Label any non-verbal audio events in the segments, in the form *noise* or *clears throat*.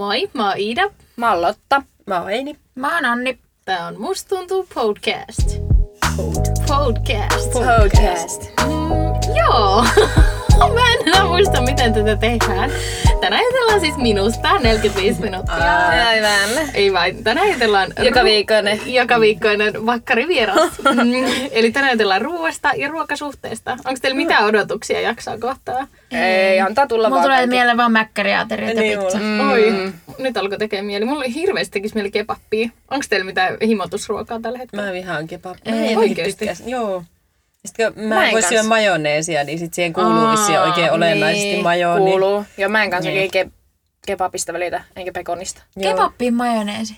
Moi, mä oon Iida. Mä oon Lotta. Mä oon Eini. Mä oon Anni. Tää on Musta tuntuu podcast. Podcast. Podcast. Mm, joo. *laughs* *laughs* mä en enää muista, miten tätä tehdään. Tänään jutellaan siis minusta 45 minuuttia. Aivan. Ei vain, tänään jutellaan... Joka viikkoinen. Joka viikkoinen vakkarivieras. Mm, *laughs* Eli tänään jutellaan ruoasta ja ruokasuhteesta. Onko teillä mitään odotuksia jaksaa kohtaa? Ei, antaa tulla Mulla vaan. tulee kaikki. mieleen vaan mäkkäriateriat ja Niin pizza. Mm. Oi, nyt alkoi tekemään mieli. Mulla hirveästi tekisi mieli kebappia. Onko teillä mitään himotusruokaa tällä hetkellä? Mä vihaan kebabia. Ei. Oikeesti? tykkäsin. Joo. Sitten kun mä, Mä en voi syödä majoneesia, niin sit siihen kuuluu Aa, vissiin oikein olennaisesti niin, majoni. Kuuluu. Joo, mä en kanssa Niin. ke- kebabista välitä, enkä pekonista. Joo. Kebabbiin majoneesi.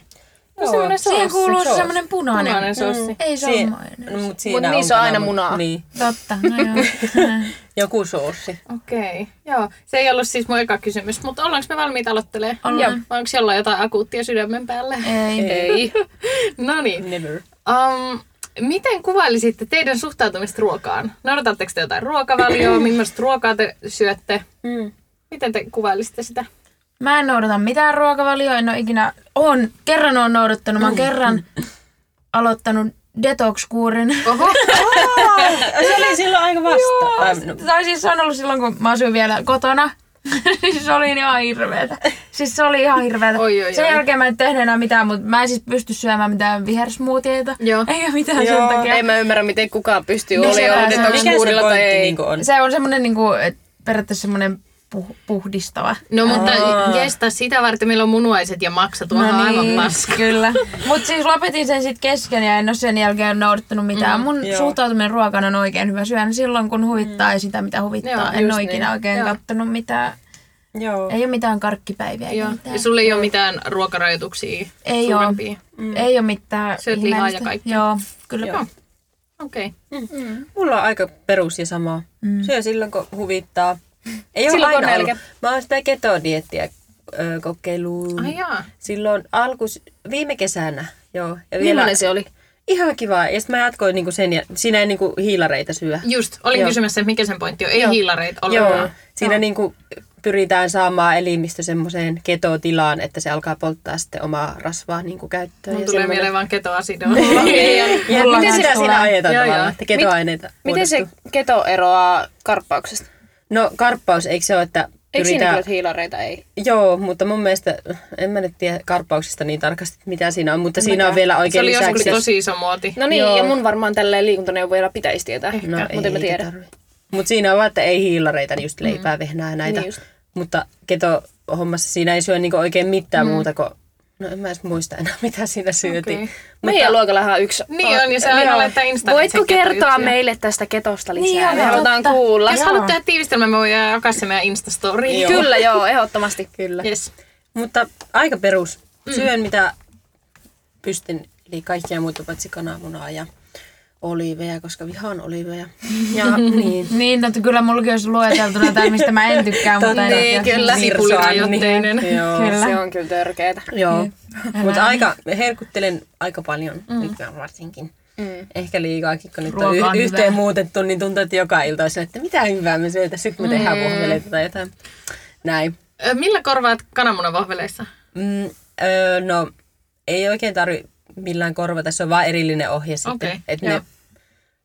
No semmonen Siihen soossi. kuuluu soos. semmonen punainen. Punainen soossi. Ei se ole Siin- majoneesi. no, mut niissä on aina kananmu- munaa. Niin. Totta, no *laughs* joo. Joku soossi. Okei, joo. Se ei ollut siis mun eka kysymys, mutta ollaanko me valmiita aloittelemaan? Ollaan. Vai onko jollain jotain akuuttia sydämen päällä? Ei. Ei. *laughs* *laughs* no niin. Never. Um, miten kuvailisitte teidän suhtautumista ruokaan? Noudatatteko te jotain ruokavalioa? *clears throat* Millaista ruokaa te syötte? Mm. Miten te kuvailisitte sitä? Mä en noudata mitään ruokavalioa, en ole ikinä... On, kerran on noudattanut. Mä oon kerran *clears throat* aloittanut detox-kuurin. *laughs* Oho, Se oli silloin aika vasta. No, Tai siis se on ollut silloin, kun mä asuin vielä kotona. Siis *laughs* se oli ihan hirveetä. Siis se oli ihan hirveetä. Oi, oi, Sen oi. jälkeen mä en tehnyt enää mitään, mutta mä en siis pysty syömään mitään vihersmoothieita. Joo. Eikä mitään Joo. sen takia. En mä ymmärrä, miten kukaan pystyy No olemaan se on. se detox-kuurilla tai pointti ei. niinku on? Se on semmonen niinku, et periaatteessa semmonen puh- puhdistava. no mutta Aa. jesta sitä varten meillä on munuaiset ja maksa tuohon No aivan niin, paska. Kyllä. Mutta siis lopetin sen sitten kesken ja en ole sen jälkeen noudattanut mitään. Mm, Mun joo. suhtautuminen ruokana on oikein hyvä. Syön silloin, kun huvittaa ja sitä, mitä huvittaa. Joo, en ole ikinä niin. oikein Joo. kattonut mitään. Joo. Ei ole mitään karkkipäiviä Joo. mitään. Ja sulla ei ole mitään ruokarajoituksia Ei suurempia? Mm. Ei ole mitään Syöt lihaa ja kaikkea? Joo, kyllä. Joo. Okei. Okay. Mulla on aika perus ja sama. Mm. Syö silloin, kun huvittaa. Ei ole aina ollut. Mä oon sitä ketodiettiä ö, kokeillut. Ai jaa. Silloin alku, viime kesänä. Joo. Ja vielä, Millainen se oli? Ihan kiva. Ja sitten mä jatkoin niinku sen, ja siinä ei niinku hiilareita syö. Just, olin Joo. kysymässä, että mikä sen pointti on. Ei Joo. hiilareita Joo. ollenkaan. Siinä niinku pyritään saamaan elimistö semmoiseen ketotilaan, että se alkaa polttaa sitten omaa rasvaa niinku käyttöön. Mun ja tulee semmoinen- mieleen vaan ketoasido. *laughs* Ja Mulla miten tulee. siinä ajetaan Joo, tavallaan, joo. että ketoaineita Miten se keto eroaa karppauksesta? No karppaus, eikö se ole, että Eikö siinä kyllä hiilareita? Ei. Joo, mutta mun mielestä, en mä nyt tiedä karppauksesta niin tarkasti, mitä siinä on, mutta siinä on vielä Se oikein oli joskus lisäksi. tosi iso muoti. No niin, Joo. ja mun varmaan tälleen liikuntaneuvoilla pitäisi tietää. No mutta en mä tiedä. Mutta siinä on vaan, että ei hiilareita, just leipää, vehnää ja näitä. Niin just. Mutta keto-hommassa siinä ei syö niinku oikein mitään Mm. muuta kuin... No en mä edes muista enää, *laughs* mitä siinä syötiin. Okei. Meidän luokallahan on yksi. Niin on, ja se aina laittaa Instaan. Voitko kertoa meille tästä ketosta lisää? Niin on, Me halutaan totta. kuulla. Jos haluat tehdä tiivistelmän, me voidaan jakaa se meidän Instastoriin. Joo. Kyllä joo, ehdottomasti. Kyllä. Yes. Mutta aika perus. Syön mitä pystyn, eli kaikkia muuta paitsi kananmunaa ja oliiveja, koska vihaan oliiveja. *laughs* Ja niin. Niin, no, että kyllä mullakin olisi lueteltuna tämä, mistä mä en tykkää, mutta en Niin, kyllä. Sipulirajoitteinen. Joo. Kyllä. Se on kyllä törkeetä. Joo. Mutta aika, herkuttelen aika paljon mm. nykyään varsinkin. Mm. Ehkä liikaakin, kun nyt Ruoka on on y- yhteen muutettu, niin tuntuu, että joka ilta olisi, että mitä hyvää me syötä, sitten me tehdään vohveleita tai jotain. Näin. Millä korvaat kananmunan vahveleissa? Mm, öö, no, ei oikein tarvi millään korvata, se on vaan erillinen ohje sitten. Että joo. ne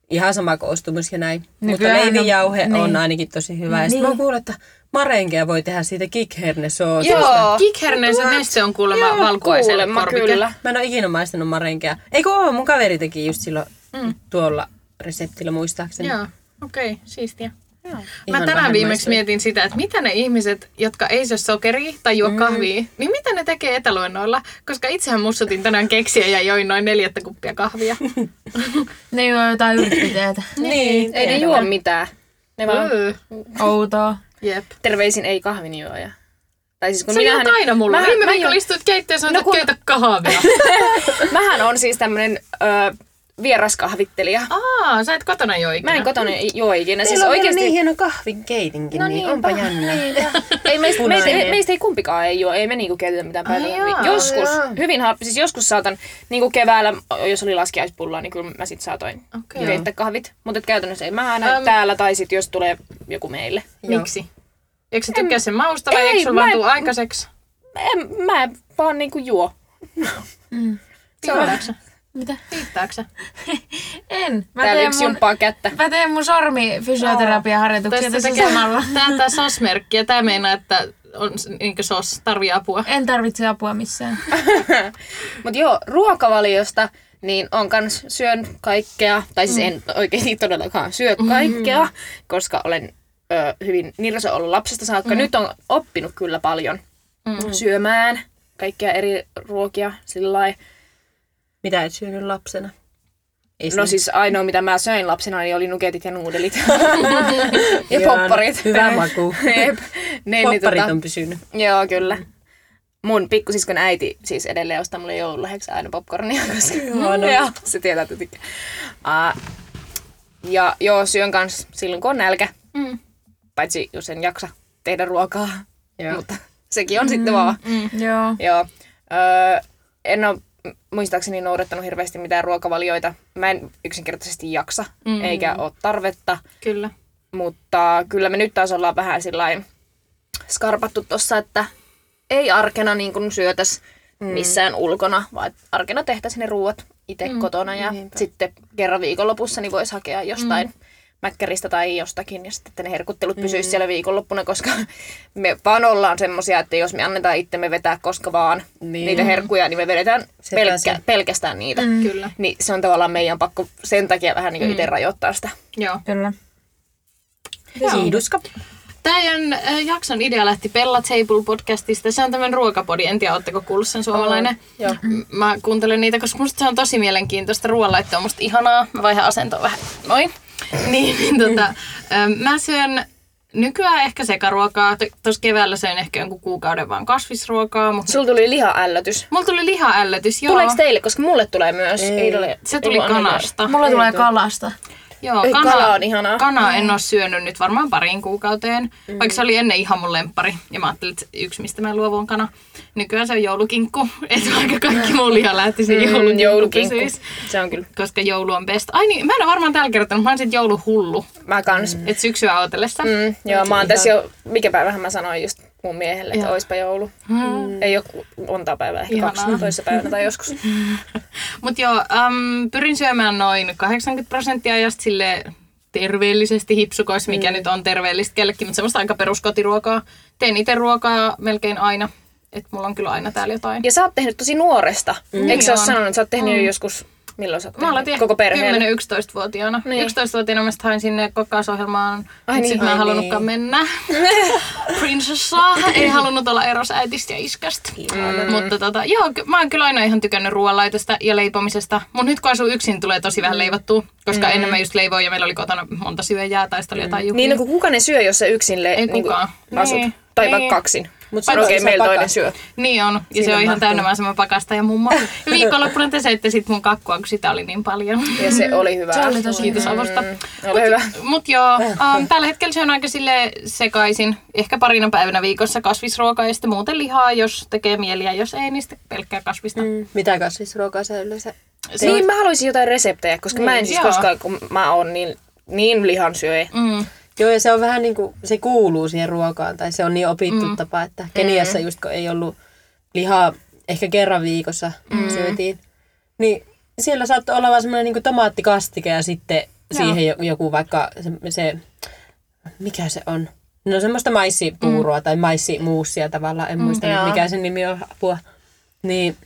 ihan sama koostumus ja näin. Mutta Nykyään leivijauhe on- on niin. ainakin tosi hyvä. Ja sitten Niin. mä kuullut, että marenkea voi tehdä siitä kikhernesoosista. Joo. Neste on kuulemma valkuaiselle Kuulemma korvike. kyllä. Mä en ole ikinä maistanut marenkea. Eikö oo, mun kaveri teki just silloin mm. tuolla reseptillä muistaakseni. Joo, okei, okay, siistiä. Mä Ihan tänään vähän viimeksi maistoin. mietin sitä, että mitä ne ihmiset, jotka ei syö sokeria tai juo kahvia, niin mitä ne tekee etäluennoilla? Koska itsehän mussutin tänään keksiä ja join noin neljättä kuppia kahvia. *laughs* Ne ole jotain yrittiteetä. *laughs* niin, Ei ne juo mitään. Ne vaan Öö, Outoa. Jep. terveisin ei kahvinjuoja. Tai siis kun Sä minähän, aina mulla. Mä, Viime mä, viikolla istuit keittiössä ja sanoit, No kun- keitä kahvia. *laughs* mähän on siis tämmönen ö, vieraskahvittelija. Aa, sä et kotona jo ikinä. Mä en kotona juo ikinä. Siis Siis on oikeesti... niin hieno kahvin keitinkin, no niin, onpa jännä. Ei meistä, meistä, meistä, ei kumpikaan ei juo, ei me niinku käytetä mitään jaa, Joskus, jaa. hyvin harva, siis joskus saatan niinku keväällä, jos oli laskiaispullaa, niin kyllä mä sit saatoin Okei. keittää kahvit. Mutta käytännössä ei mä aina Äm. täällä tai sit jos tulee joku meille. Miksi? Eikö sä tykkää sen mausta vai Ei, eikö sulla mä vaan en- tuu aikaiseksi? en, mä en vaan niinku juo. Riittääksä? Mitä? Riittääksä? *laughs* En. Mä Täällä teen yksi mun, kättä. mä teen mun sormi fysioterapiaharjoituksia Tästä tässä samalla. Tää SOS-merkki ja tää meinaa, että on niinkö SOS, tarvii apua. En tarvitse apua missään. *laughs* Mut joo, ruokavaliosta niin on kans syön kaikkea, tai siis en oikeasti todellakaan syö kaikkea, koska olen ö, hyvin nirso ollut lapsesta saakka. Nyt on oppinut kyllä paljon syömään kaikkia eri ruokia sillä lailla. Mitä et syönyt lapsena? Ei No siis ainoa mitä mä söin lapsena niin oli nuketit ja nuudelit. *laughs* ja Joo, popparit. Hyvä maku. *laughs* Jep. Ne, niin, Popparit tota, on pysynyt. Joo, kyllä. Mun pikkusiskon äiti siis edelleen ostaa mulle joululahjaksi aina popcornia, koska *laughs* joo, se tietää, että tykkää. Uh, ja joo, syön kans silloin kun on nälkä. Mm. Paitsi jos en jaksa tehdä ruokaa. Joo. Mutta sekin on sitten vaan. Joo. Joo. Öö, en ole muistaakseni noudattanut hirveästi mitään ruokavalioita. Mä en yksinkertaisesti jaksa, mm. eikä ole tarvetta. Kyllä. Mutta kyllä me nyt taas ollaan vähän sillain skarpattu tossa, että ei arkena niin kuin syötäs missään ulkona, vaan arkena tehtäisiin ne ruuat itse mm. kotona ja Niinpä. sitten kerran viikonlopussa niin voisi hakea jostain mm. Mäkkäristä tai jostakin ja sitten että ne herkuttelut pysyisi siellä viikonloppuna, koska *laughs* me vaan ollaan semmosia, että jos me annetaan itsemme vetää koska vaan Niin. niitä herkkuja, niin me vedetään pelkkä, se. pelkästään niitä. Mm. Kyllä. Niin se on tavallaan meidän pakko sen takia vähän niin mm. itse rajoittaa sitä. Joo. Kyllä. Siiduska. Tämän jakson idea lähti Bella Table podcastista. Se on tämmöinen ruokapodi. En tiedä, oletteko kuullut sen suomalainen. Mä kuuntelen niitä, koska musta se on tosi mielenkiintoista. Ruoanlaitto on musta ihanaa. Mä vaihan asentoa vähän. Noin. *laughs* Niin, niin tota, ähm, mä syön nykyään ehkä sekaruokaa. Tuossa keväällä söin ehkä jonkun kuukauden vaan kasvisruokaa. Mutta Sulla tuli liha-ällötys. mulla tuli lihaällötys, joo. Tuleeko teille, koska mulle tulee myös. Ei. Ei, ole, Se tuli kanasta. Mulla tulee kalasta. Joo, Ei, kala on ihanaa. Kanaa en ole syönyt nyt varmaan pariin kuukauteen, mm. vaikka se oli ennen ihan mun lemppari. Ja mä ajattelin, että yksi mistä mä luovun on kana. Nykyään se on joulukinkku, *laughs* että vaikka kaikki muu liha lähti siihen Mm, joulukinkku, joulukinkku. pysyis, Se on kyllä. Koska joulu on best. Ai niin, mä en ole varmaan täällä kertonut, mä oon sit jouluhullu. Mä kans. Mm. Et syksyä odotellessa. Mm, joo, mä oon tässä jo, mikä päivähän mä sanoin just mun miehelle, että oispa joulu. Mm. Ei ole monta päivää, ehkä Ihanaa. kaksi toisessa päivänä tai joskus. *laughs* Mut joo, äm, pyrin syömään noin 80 prosenttia ajasta sille terveellisesti hipsukois, mikä nyt on terveellistä kellekin, mutta semmoista aika peruskotiruokaa. Teen itse ruokaa melkein aina. Että mulla on kyllä aina täällä jotain. Ja sä oot tehnyt tosi nuoresta. Mm. Eikö sä Niin ole on. sanonut, että sä oot tehnyt jo joskus, milloin sä Mä aloitin? Koko perheelle. 10-11-vuotiaana. Niin. Niin. 11-vuotiaana mä sit hain sinne kokkausohjelmaan. Ai niin. Sitten mä en halunnutkaan niin. mennä. *laughs* Prinsessa. Ei halunnut olla eros äitistä ja iskästä. Mm. Mutta tota, joo, mä oon kyllä aina ihan tykännyt ruoanlaitosta ja leipomisesta. Mutta nyt kun asuu yksin, tulee tosi vähän leivottua. Koska mm. ennen mä just leivoin ja meillä oli kotona monta syöjää tai oli jotain juhlia. Niin, no kuka ne syö, jos sä yksin le- Ei niin kukaan. asut? Niin. Tai Niin. vaikka kaksin. Mut okei, sä meillä toinen pakat. syö. Niin on. Ja Siinä se on ihan täynnä vaan semmoinen pakasta ja mummo. *laughs* Viikonloppuna te söitte sit mun kakkua, kun sitä oli niin paljon. Ja se oli hyvä. Se oli tosi Kiitos avusta. Mm, oli hyvä. Mut joo, um, tällä hetkellä se on aika sille sekaisin. Ehkä parina päivänä viikossa kasvisruokaa ja sitten muuten lihaa, jos tekee mieliä. Jos ei, niin sitten pelkkää kasvista. Mm. Mitä kasvisruokaa sä yleensä? Niin, mä haluaisin jotain reseptejä, koska mä en siis Joo. koskaan, kun mä oon niin, niin lihansyöjä. Mm. Joo, ja se on vähän niin kuin, se kuuluu siihen ruokaan, tai se on niin opittu mm. tapa, että Keniassa just kun ei ollut lihaa, ehkä kerran viikossa mm. syötiin, niin siellä saattoi olla vaan semmoinen niin tomaattikastike ja sitten Joo. siihen jo- joku vaikka se, se, mikä se on? No semmoista maissipuuroa mm. tai maissimuussia tavallaan, en muista nyt Joo. mikä sen nimi on apua. Niin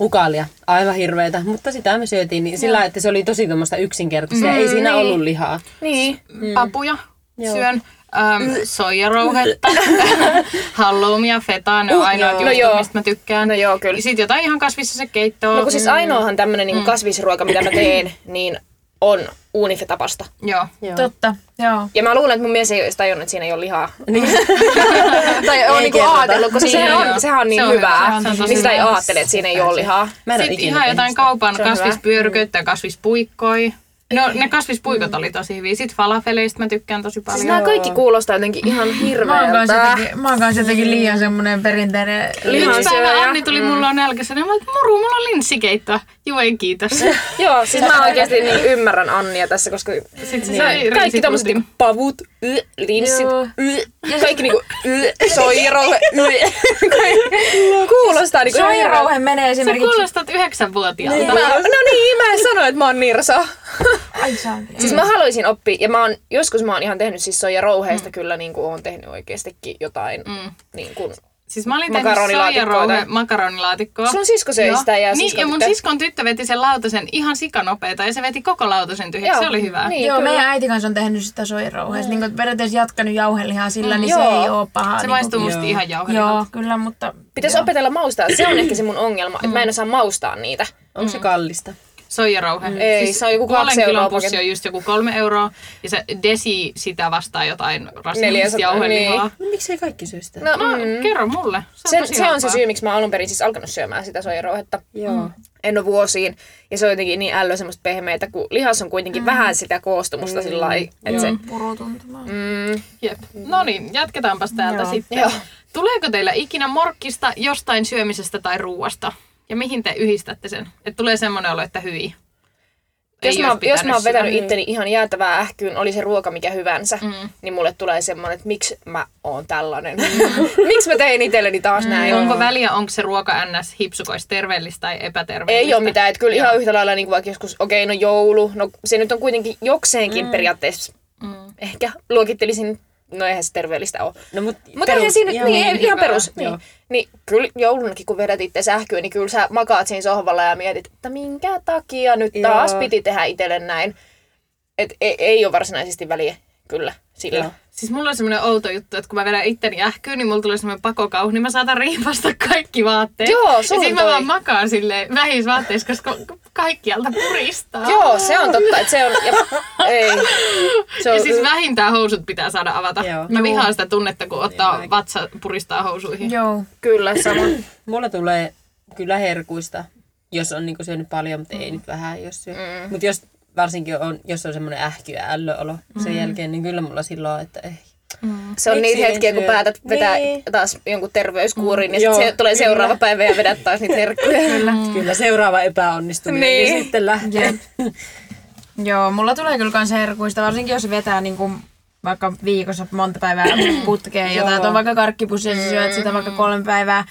ukalia, aivan hirveetä, mutta sitä me syötiin niin sillä että se oli tosi tuommoista yksinkertaista ja ei siinä niin. ollut lihaa. Niin. Mm. Papuja Joo. syön. Um, soijarouhetta, *laughs* halloumia, fetaa, ne on Uh, ainoat jutut, No mistä mä tykkään. No joo, kyllä. Sitten jotain ihan kasvissa se keittoa. No kun siis ainoahan tämmönen niinku kasvisruoka, mitä mä teen, niin on uunifetapasta. Joo. Joo. Totta, joo. Ja mä luulen, että mun mies ei olisi tajunnut, että siinä ei ole lihaa. Niin. *laughs* tai on niinku ajatellut, koska Niin, sehän joo. on, sehän on niin Se on hyvä, hyvää. tosi Niin sitä ei hyvä. ajattele, että siinä ei ole lihaa. Mä en ole Sitten ihan jotain kaupan Se on hyvä. kasvispyöryköitä ja kasvispuikkoi. No ne kasvispuikot oli tosi hyviä. Sitten falafeleista mä tykkään tosi paljon. Siis nämä kaikki kuulostaa jotenkin ihan Mä oon kanssa hirveältä. jotenkin, mä oon kanssa jotenkin liian semmonen perinteinen Yksi päivä Anni tuli mulla on nälkässä, ja mä oon, että muru, mulla on linssikeitto. Ei kiitos. *laughs* Joo, siis mä oikeasti niin ymmärrän Annia tässä, koska Sitten no, sai kaikki tommoset niinku pavut, y, linssit, y, kaikki niinku y, soijarouhe, y. *laughs* Kuulostaa niinku. Soijarauhe menee Sä esimerkiksi... kuulostat yhdeksänvuotiaalta. Mä, no niin, mä en sano, että mä oon Nirsa. *laughs* Ai saa. Siis mä haluaisin oppia, ja mä oon, joskus mä oon ihan tehnyt siis soijarouheista kyllä niin kuin oon tehnyt oikeastikin jotain. Mm. Niin kuin. Siis mä olin tehnyt Makaronilaatikkoa soijarouhe makaronilaatikkoa. Sun sisko söi Joo. sitä ja niin, siskon ja mun tyttö. siskon tyttö veti sen lautasen ihan sikanopeeta ja se veti koko lautasen tyhjäksi. Se oli hyvä. Niin, Joo, kyllä. meidän äiti kanssa on tehnyt sitä soijarauheesta. Niin kuin periaatteessa jatkanut jauhelihaa sillä, niin se Joo. ei oo paha. Se niin maistuu musta Joo. ihan jauhelilta. Joo, kyllä, mutta... Pitäisi opetella maustaa. Se on *clears throat* ehkä se mun ongelma, että mä en osaa maustaa niitä. Onko se kallista? Soijarauhe. Ei, se on joku kaksi euroa kilon pussi on just joku kolme euroa. Ja se desi sitä vastaa jotain 400, rasvallista jauhelihaa. No, miksei kaikki syö sitä? No, No, mm. kerro mulle. Se on, se, se on se syy, miksi mä alun perin siis alkanut syömään sitä soijarouhetta. Joo. En ole vuosiin. Ja se on jotenkin niin ällö semmoista pehmeitä, kun lihas on kuitenkin mm. vähän sitä koostumusta mm. sillä lailla, että se... Purutuntumaa. Mm, Jep. No niin, jatketaanpas täältä Joo. sitten. Joo. Tuleeko teillä ikinä morkkista jostain syömisestä tai ruuasta? Ja mihin te yhdistätte sen? Että tulee semmoinen olo, että hyi. Ei jos, mä, jos mä oon vetänyt syödä. itteni ihan jäätävää ähkyyn, oli se ruoka mikä hyvänsä, Mm. niin mulle tulee semmoinen, että miksi mä oon tällainen. *laughs* miksi mä tein itselleni taas näin. Onko väliä, onko se ruoka ns. hipsukois terveellistä tai epäterveellistä? Ei ole mitään, että kyllä ihan yhtä lailla niin kuin vaikka joskus, okei, okay, no joulu, no se nyt on kuitenkin jokseenkin mm. periaatteessa, Mm. ehkä luokittelisin, no eihän se terveellistä ole. No, mut Mutta eihän siinä, ihan niin, niin ei, ihan hyvää. perus. Joo. Niin. kyllä joulunakin, kun vedät itse sähköä, niin kyllä sä makaat siinä sohvalla ja mietit, että minkä takia nyt Joo. taas piti tehdä itselle näin. Et ei, ei ole varsinaisesti väliä, kyllä, sillä. Joo. Siis mulla on semmoinen outo juttu, että kun mä vedän itteni ähkyyn, niin mulla tulee semmoinen pakokauhu, niin mä saatan riipasta kaikki vaatteet. Joo, ja sulla sit on mä vaan makaan silleen vähisvaatteissa, koska kaikkialta puristaa. Joo, se on totta, että se on, ja, *laughs* ei. Se on, Ja siis vähintään housut pitää saada avata. Joo. Mä vihaan sitä tunnetta, kun ottaa mäkin. vatsa puristaa housuihin. Joo. kyllä, sama. Mulla tulee kyllä herkuista, jos on niinku syönyt paljon, mutta ei nyt vähän, jos syö. Mm. Mutta jos varsinkin on, jos on semmoinen ähky ja ällöolo sen jälkeen, niin kyllä mulla silloin, että ei. Se on Miksi niitä en hetkiä, kun päätät vetää Niin. taas jonkun terveyskuurin, ja Joo, sitten se tulee kyllä. seuraava päivä ja vedät taas niitä herkkuja. *laughs* Kyllä. Kyllä seuraava epäonnistuminen, niin, Niin. niin sitten lähtee. Joo, mulla tulee kyllä kans herkuista, varsinkin jos vetää niinku vaikka viikossa monta päivää *clears throat* putkeen jotain, että on vaikka karkkipussi ja syöt sitä vaikka kolme päivää.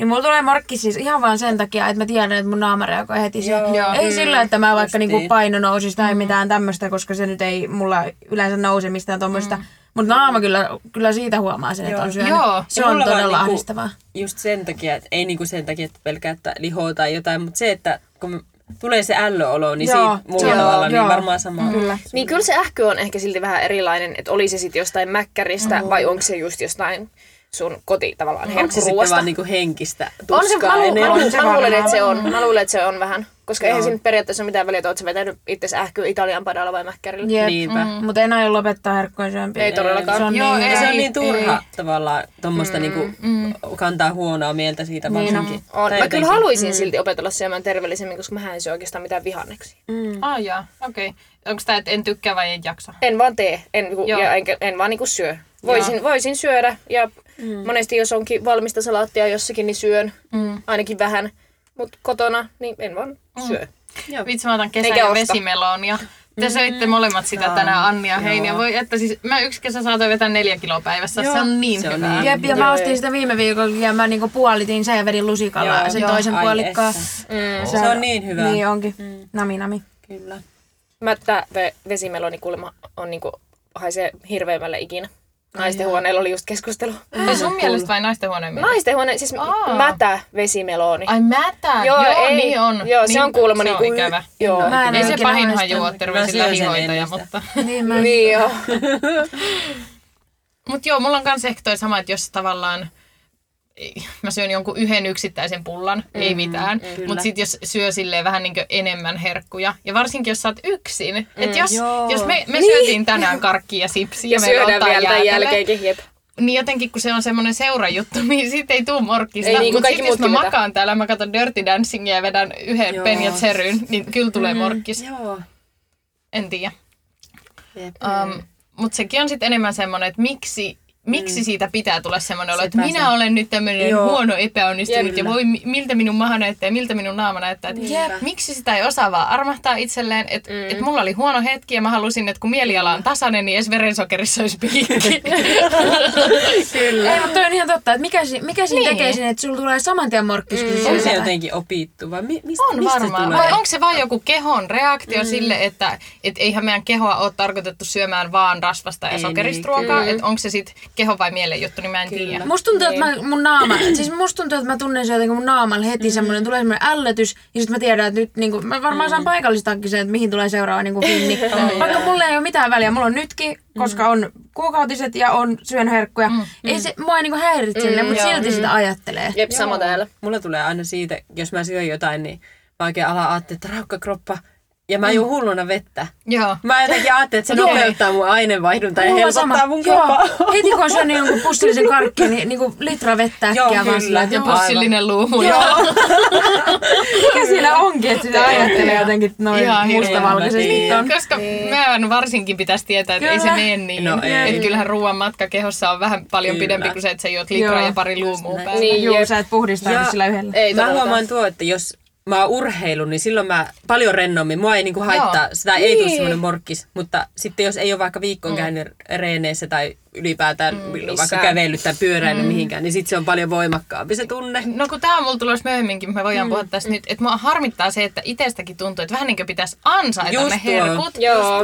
Niin mulla tulee morkki siis ihan vaan sen takia, että mä tiedän, että mun naama reagoi heti siihen. Joo. Ei sillä, että mä vaikka niinku paino nousisi tai mitään tämmöistä, koska se nyt ei mulla yleensä nouse mistään tuommoista. Mutta naama kyllä, kyllä siitä huomaa sen, että on syönyt. Joo. Se Ja on todella niinku- ahdistavaa. Just sen takia, että ei niinku sen takia, että pelkää, että lihoo tai jotain, mutta se, että kun tulee se ällöolo, niin Joo, siitä mulla joo, tavalla niin joo. varmaan sama. Kyllä. Niin kyllä se ähky on ehkä silti vähän erilainen, että oli se sitten jostain mäkkäristä vai onko se just jostain sun koti tavallaan Onko se sitten vaan niinku henkistä On se, tuskaa mä, lu, mä, enemmän? lu, se mä luulen, että se on. on. Mä luulen, että se on vähän. Koska eihän Joo. siinä nyt periaatteessa ole mitään väliä, että oot sä vetänyt itse ähkyä Italian padalla vai mäkkärillä. Jep. Niinpä. Mm. Mutta en aio lopettaa herkkujen syöntiä. Ei todellakaan. Se on Joo, niin ei. Se on niin turha tavallaan tuommoista mm, niinku, kantaa huonoa mieltä siitä Niin on. varsinkin. On. Tai Mä kyllä haluaisin silti opetella syömään terveellisemmin, koska mä en syö oikeastaan mitään vihanneksi. Ah jaa, okei. Okay. Onko tämä, että en tykkää vai en jaksa? En vaan tee, en, niinku- ja en, en vaan niinku syö. Voisin, voisin syödä ja mm. monesti jos onkin valmista salaattia jossakin, niin syön Mm. ainakin vähän. Mutta kotona, niin en vaan syö. Joo. Vitsi, mä otan kesä- Eikä ja osta. vesimelonia. Te söitte molemmat sitä tänään, Anni ja Heini. Ja voi, että siis, mä yksi kesä saatoin vetää neljä kiloa päivässä. Joo. Se on niin Se on hyvää. niin. Jep, ja mä ostin sitä viime viikolla ja mä niinku puolitin sen ja vedin lusikalla Joo, sen joo. toisen puolikkaan. Mm. Se on niin hyvä. Niin onkin. Nami nami. Kyllä. Mättä ve, vesimeloni kuulemma on niinku, haisee hirveimmälle ikinä. Naisten huoneella oli just keskustelu. Ja sun mielestä vai naisten huoneen mielestä? Naisten huone, siis Aa. mätä vesimeloni. Ai mätä? Joo, joo ei, niin on. Joo, niin, se on kuulemma se niinku... on ikävä. Joo. Mä en Ei se pahin haju ole terveisillä ennen mutta... Niin mä. Niin joo. *laughs* Mutta joo, mulla on kans ehkä toi sama, että jos tavallaan ei, *laughs* mä syön jonkun yhden yksittäisen pullan, mm, ei mitään. Mutta sitten jos syö silleen vähän niin enemmän herkkuja, ja varsinkin jos sä oot yksin. Mm, että jos, joo. jos me, me syötiin tänään karkkia ja sipsiä, Ja syödään vielä tämän jälkeenkin, jep. Niin jotenkin, kun se on semmoinen seurajuttu, *laughs* niin siitä ei tuu morkkista. Ei niin Mutta sitten jos mä makaan täällä, mä katson Dirty Dancingia ja vedän yhden Joo. pen ja niin kyllä tulee morkkis. Joo. En tiedä. Um, Mutta sekin on sitten enemmän semmoinen, että miksi, miksi siitä pitää tulla semmoinen olo, että Sepä minä olen nyt tämmöinen Joo. huono epäonnistunut Jep. ja voi, mi- miltä minun maha näyttää ja miltä minun naama näyttää. Et Jep. Miksi sitä ei osaa vaan armahtaa itselleen, että mm. et mulla oli huono hetki ja mä halusin, että kun mieliala on tasainen, niin edes verensokerissa olisi piikki. *laughs* Kyllä. Ei, mutta toi on ihan totta, että mikä, si- mikä siinä Niin. tekee sen, että sulla tulee saman tien morkkis, kun On syöt se jotenkin opittu vai mi- mistä, On varmaan. tulee? Vai onko se vain joku kehon reaktio mm. sille, että et eihän meidän kehoa ole tarkoitettu syömään vaan rasvasta ja Ei sokerista niin, ruokaa. Että onko se sitten keho vai mielen juttu, niin mä en tiedä. Musta tuntuu, että mä, mun naama, siis musta tuntuu, että mä tunnen se jotenkin mun naamalla heti mm. semmoinen, tulee semmoinen ällötys, ja sitten mä tiedän, että nyt niinku, mä varmaan saan paikallistakin sen, että mihin tulee seuraava niinku finni. *laughs* Vaikka mulle ei ole mitään väliä, mulla on nytkin, koska on kuukautiset ja on syön herkkuja. Ei se, mua ei niinku häiritse silleen, mutta silti sitä ajattelee. Jep, sama täällä. Mulla tulee aina siitä, jos mä syön jotain, niin mä oikein ala ajattelin, että raukka kroppa. Ja mä juon hulluna vettä. Joo. Mä jotenkin ajattelin, että se Joo. nopeuttaa mun aineenvaihduntaa ja helpottaa mun Joo, kroppaa. heti kun on syönyt jonkun pussillisen karkkia, niin niinku litra vettä äkkiä Joo, vaan sillä, että Ja Joo. pussillinen luumu. *laughs* mikä siinä onkin, että sitä ajattelee jotenkin noin mustavalkoisesti Niin. on. Koska meidän varsinkin pitäisi tietää, että ei se mene niin. No ei. Että kyllähän ruoan matka kehossa on vähän paljon Kyllä. pidempi kuin se, että sä juot litraa Joo. ja pari luumua päälle. Niin, jep. sä et puhdistaudu Ja- sillä yhdellä. Ei Mä huomaan tuo, että jos mä oon urheilu, niin silloin mä paljon rennommin. Mua ei niinku haittaa, Joo. sitä ei tule Niin. semmoinen morkkis. Mutta sitten jos ei ole vaikka viikkoon käynyt reeneissä tai ylipäätään mm, vaikka missään. kävellyt tai pyöräillyt mihinkään, niin sitten se on paljon voimakkaampi se tunne. No kun tää on mulla tulossa myöhemminkin, me voidaan puhua tästä nyt, että mua harmittaa se, että itsestäkin tuntuu, että vähän niin kuin pitäisi ansaita Just ne herkut.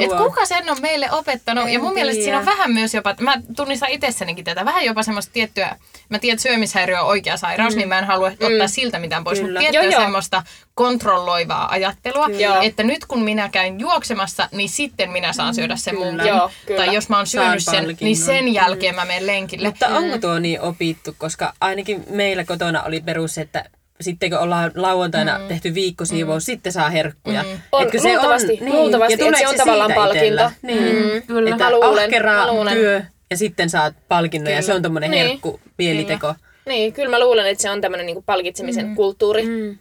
Että kuka sen on meille opettanut? En ja mun mielestä siinä on vähän myös jopa, mä tunnistan itsessänikin tätä, vähän jopa semmoista tiettyä, mä tiedän, että syömishäiriö on oikea sairaus, mm. niin mä en halua ottaa siltä mitään pois, Kyllä. mutta tiettyä Joo, joo. semmoista kontrolloivaa ajattelua, Joo. että nyt kun minä käyn juoksemassa, niin sitten minä saan syödä sen Kyllä. Joo, kyllä. Tai jos mä oon syönyt sen, niin palkinnon. sen jälkeen mä menen lenkille. Mutta onko tuo niin opittu, koska ainakin meillä kotona oli perus, että sitten kun ollaan lauantaina mm. tehty viikkosiivous, mm. sitten saa herkkuja. Mm. On, Etkö se luultavasti, on, luultavasti, ja että se on tavallaan siitä palkinto. Niin. Mm, kyllä. Että Mä luulen, mä luulen. työ ja sitten saat palkinnon ja Kyllä. se on tommonen Niin. herkku mieliteko. Niin, kyllä mä luulen, että se on tämmöinen niinku palkitsemisen mm. kulttuuri. Mm.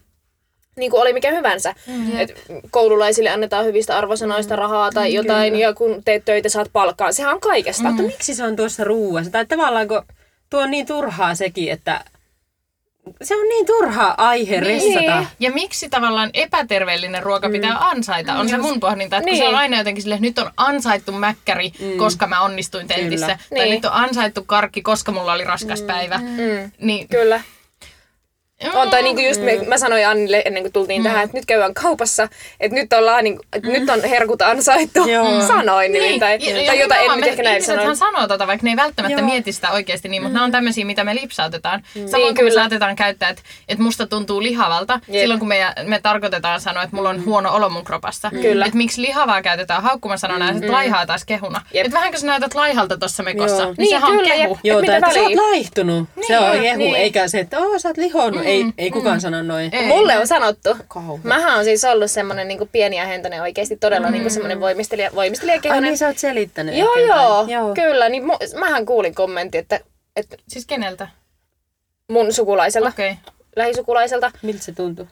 Niin kuin oli mikä hyvänsä. Mm. Et koululaisille annetaan hyvistä arvosanoista rahaa tai jotain, ja kun teet töitä, saat palkkaa. Sehän on kaikesta. Mutta miksi se on tuossa ruuassa? Tai tavallaan kun tuo on niin turhaa sekin, että se on niin turha aihe ressata. Ja miksi tavallaan epäterveellinen ruoka pitää ansaita, on se mun pohdinta. Että kun se Niin. on aina jotenkin silleen, että nyt on ansaittu mäkkäri, koska mä onnistuin tentissä. Kyllä. Tai Niin. nyt on ansaittu karkki, koska mulla oli raskas päivä. Mm. Niin, Kyllä. Mm. On toi niinku just, me, mä sanoin Annille ennen kuin tultiin tähän, että nyt käydään kaupassa, että nyt, ollaan niinku, että nyt on herkut ansaittu. Joo. *laughs* Sanoin niin, tai, Ja- tai ja jotain, en nyt me- ehkä näin ihmisethän sanoin. sanoo tota, vaikka ne ei välttämättä Joo. mieti sitä oikeasti niin, mutta nämä on tämmöisiä, mitä me lipsautetaan. Samoin Niin, kuin me saatetaan käyttää, että, että musta tuntuu lihavalta, Jep. silloin kun me, me tarkoitetaan sanoa, että mulla on huono olo mun kropassa. Kyllä. Että miksi lihavaa käytetään haukkumasanona ja sitten laihaa taas kehuna. Että vähänkö sä näytät laihalta tuossa mekossa, Joo. niin, Niin, sehän on kyllä, kehu. Joo, mitä tai että sä oot laihtunut. se on jehu, niin. eikä se, että oo, sä oot lihonnut. Mm. Ei, ei kukaan sano noin. Ei. Mulle on sanottu. Kauhea. Mähän on siis ollut semmonen niinku pieni ja hentonen oikeesti todella mm. niinku semmonen voimistelija, Ai voimistelijakehonen. niin sä oot selittänyt. Joo, joo, joo. kyllä. Niin mu- mähän kuulin kommentti, että, että Siis keneltä? mun sukulaiselta, Okei. Okay. lähisukulaiselta, Miltä se tuntui?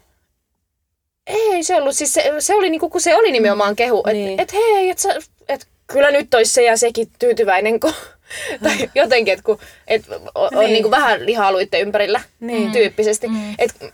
ei se ollut, siis se, se oli niinku, kun se oli nimenomaan kehu, että Niin. et, hei, että sä, et, kyllä nyt ois se ja sekin tyytyväinen, kun, *laughs* tai jotenkin, että kun, et, on, on Niin. niinku vähän liha-aluitten ympärillä Niin. tyyppisesti. Et,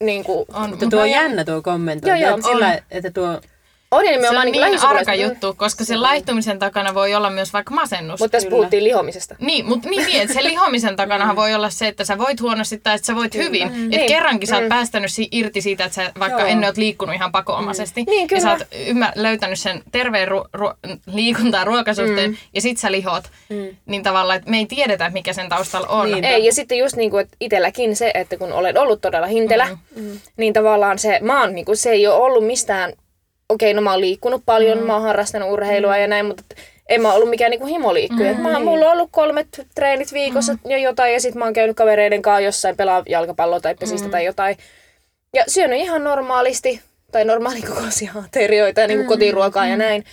niinku, On, Mutta tuo on jännä tuo kommentointi. Joo, joo, että sillä, että tuo... on Se nimenomaan on niinku niin arka juttu, koska sen laihtumisen takana voi olla myös vaikka masennus. Mutta tässä puhuttiin lihomisesta. Niin, mutta niin, niin, että se lihomisen takanahan voi olla se, että sä voit huonosti tai että sä voit hyvin. Että Niin. kerrankin sä oot Mm. päästänyt si- irti siitä, että sä vaikka Joo. ennen oot liikkunut ihan pakoomaisesti. Niin, ja kyllä. sä oot ymmär- löytänyt sen terveen ru- ru- liikuntaa ruokasuhteen mm. ja sit sä lihot. Mm. Niin tavallaan, että me ei tiedetä, mikä sen taustalla on. Niin. Ei, ja sitten just niinku, että itselläkin se, että kun olen ollut todella hintelä, mm. niin tavallaan se, mä oon, niinku, se ei ole ollut mistään, okei, no mä oon liikkunut paljon, mm. mä oon harrastanut urheilua mm. ja näin, mutta en mä ollut mikään niinku himoliikkuja. Mm, mä, oon- mulla on ollut kolmet treenit viikossa mm. ja jotain, ja sitten mä oon käynyt kavereiden kanssa jossain pelaa jalkapalloa tai pesistä mm. tai jotain. Ja syönyt ihan normaalisti, tai normaali kokoisia aterioita ja niinku mm. kotiruokaa ja näin.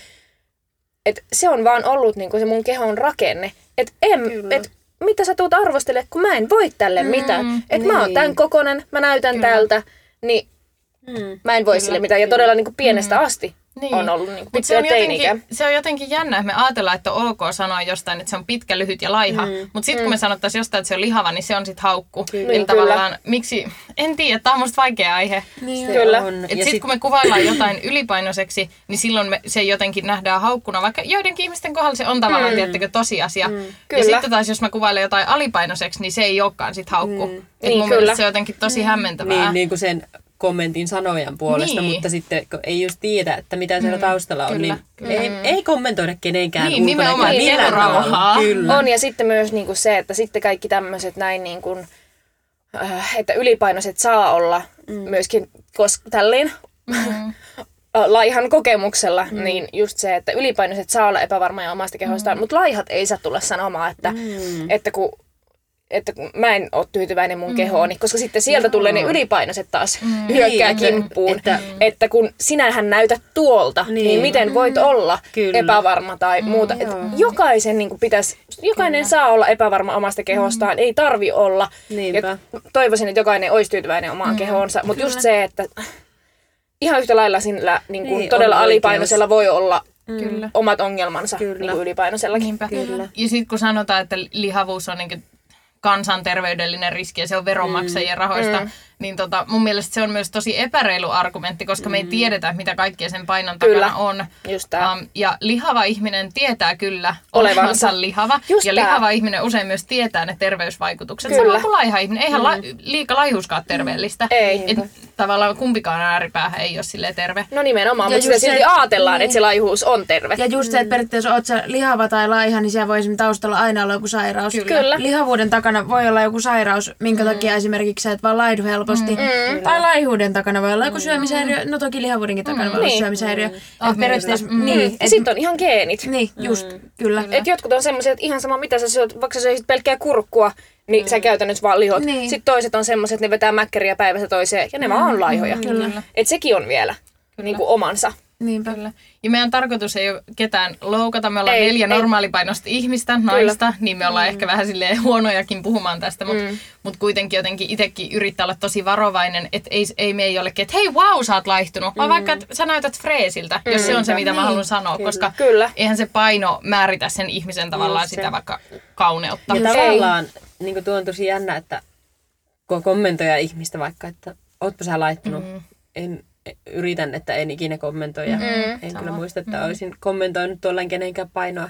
Et se on vaan ollut niinku se mun kehon rakenne. Et en, Kyllä. et mitä sä tuut arvostele, kun mä en voi tälle mm, mitään. Et niin. mä oon niin. tämän kokonen, mä näytän Kyllä. tältä, niin Mm. mä en voi sille mitään. Ja todella niinku pienestä asti on ollut niin se, pitkä on jotenkin, se on jotenkin jännä, että me ajatellaan, että on ok sanoa jostain, että se on pitkä, lyhyt ja laiha. Mm. Mutta sitten kun me sanottaisiin jostain, että se on lihava, niin se on sitten haukku. Kyllä. Eli Niin, tavallaan, miksi, en tiedä, tämä on musta vaikea aihe. Niin. Kyllä. Ja sitten sit, kun me kuvaillaan jotain ylipainoiseksi, niin silloin me, se jotenkin nähdään haukkuna, vaikka joidenkin ihmisten kohdalla se on tavallaan, mm. tiettäkö, tosiasia. Mm. Ja Kyllä. sitten taas, jos mä kuvailen jotain alipainoiseksi, niin se ei olekaan sit haukku. Mm. Et Niin, mun kyllä. mielestä se on jotenkin tosi hämmentävää. niin, niin kuin sen kommentin sanojan puolesta, Niin. mutta sitten kun ei just tiedä, että mitä siellä taustalla on, Kyllä, niin kyllä. Ei, ei kommentoida kenenkään Niin, nimenomaan, ulkonäköä niin, millään rauhaa. tavalla. Kyllä. On ja sitten myös niinku se, että sitten kaikki tämmöiset näin niin kuin, äh, että ylipainoiset saa olla mm. myöskin kos- tälleen Mm. *laughs* laihan kokemuksella, mm. niin just se, että ylipainoiset saa olla epävarmoja omasta kehostaan, mm. mutta laihat ei saa tulla sanomaan, että, mm. että kun että kun mä en ole tyytyväinen mun mm. kehooni, koska sitten sieltä tulee ne ylipainoiset taas mm. *laughs* hyökkää Niin, että- kimppuun. Että, että- että kun sinähän näytät tuolta, niin, Niin. miten voit olla Kyllä. epävarma tai muuta. Et jokaisen niin pitäisi, jokainen saa olla epävarma omasta kehostaan, ei tarvi olla. Niinpä. Ja toivoisin, että jokainen olisi tyytyväinen omaan kehoonsa, mutta just se, että ihan yhtä lailla sillä niin kuin Niin, todella alipainoisella voi olla Kyllä. omat ongelmansa Kyllä. niin kuin ylipainoisellakin. Niinpä. Kyllä. Ja sitten kun sanotaan, että lihavuus on niin kansanterveydellinen riski ja se on veronmaksajien rahoista, Mm. Niin tota, mun mielestä se on myös tosi epäreilu argumentti, koska me ei tiedetä, mitä kaikkea sen painon Kyllä. takana on. Just tää. Um, ja lihava ihminen tietää kyllä Olevansa. olevansa lihava. Just ja tää. lihava ihminen usein myös tietää ne terveysvaikutukset. Kyllä. Sama kuin laiha ihminen. Eihän la, liika laihuuskaan ole terveellistä. Ei. Et, tavallaan kumpikaan ääripäähän ei ole silleen terve. No nimenomaan, Ja mutta sitä silti ajatellaan, niin. että se laihuus on terve. Ja just se, että periaatteessa oot sä lihava tai laiha, niin siellä voi esimerkiksi taustalla aina olla joku sairaus. Kyllä. Kyllä. Lihavuuden takana voi olla joku sairaus, minkä takia esimerkiksi sä et vaan laihdu helposti. Tai laihuuden takana voi olla joku syömishäiriö. No toki lihavuudenkin takana voi olla Niin. syömishäiriö. Ah, Et periaatteessa, Mm. niin, Ja et, sitten on ihan geenit. niin, just, kyllä. Et jotkut on semmoisia, että ihan sama mitä sä syöt, vaikka sä söisit pelkkää kurkkua, niin sä käytännössä vaan lihot. Niin. Sitten toiset on semmoiset, että ne vetää mäkkäriä päivästä toiseen, ja ne vaan on laihoja. Kyllä. Et sekin on vielä niin kuin omansa. Niinpä. Kyllä. Ja meidän tarkoitus ei ole ketään loukata. Me ollaan Ei, neljä ei. normaalipainoista ihmistä, naista, niin me ollaan ehkä vähän silleen huonojakin puhumaan tästä, mutta Mm. mut kuitenkin jotenkin itsekin yrittää olla tosi varovainen, että ei, ei me ei jollekin, että hei wow, sä oot laihtunut, vaan vaikka että sä näytät freesiltä, jos se on se, mitä mä haluan sanoa, koska Kyllä. eihän se paino määritä sen ihmisen tavallaan Just se. sitä vaikka kauneutta. Ja tavallaan niin kuin tuo on tosi jännä, että kun kommentoija ihmistä vaikka, että ootpa sä laittanut, mm. en, yritän, että en ikinä kommentoi. Ja en kyllä muista, että olisin kommentoinut tuollain kenenkään painoa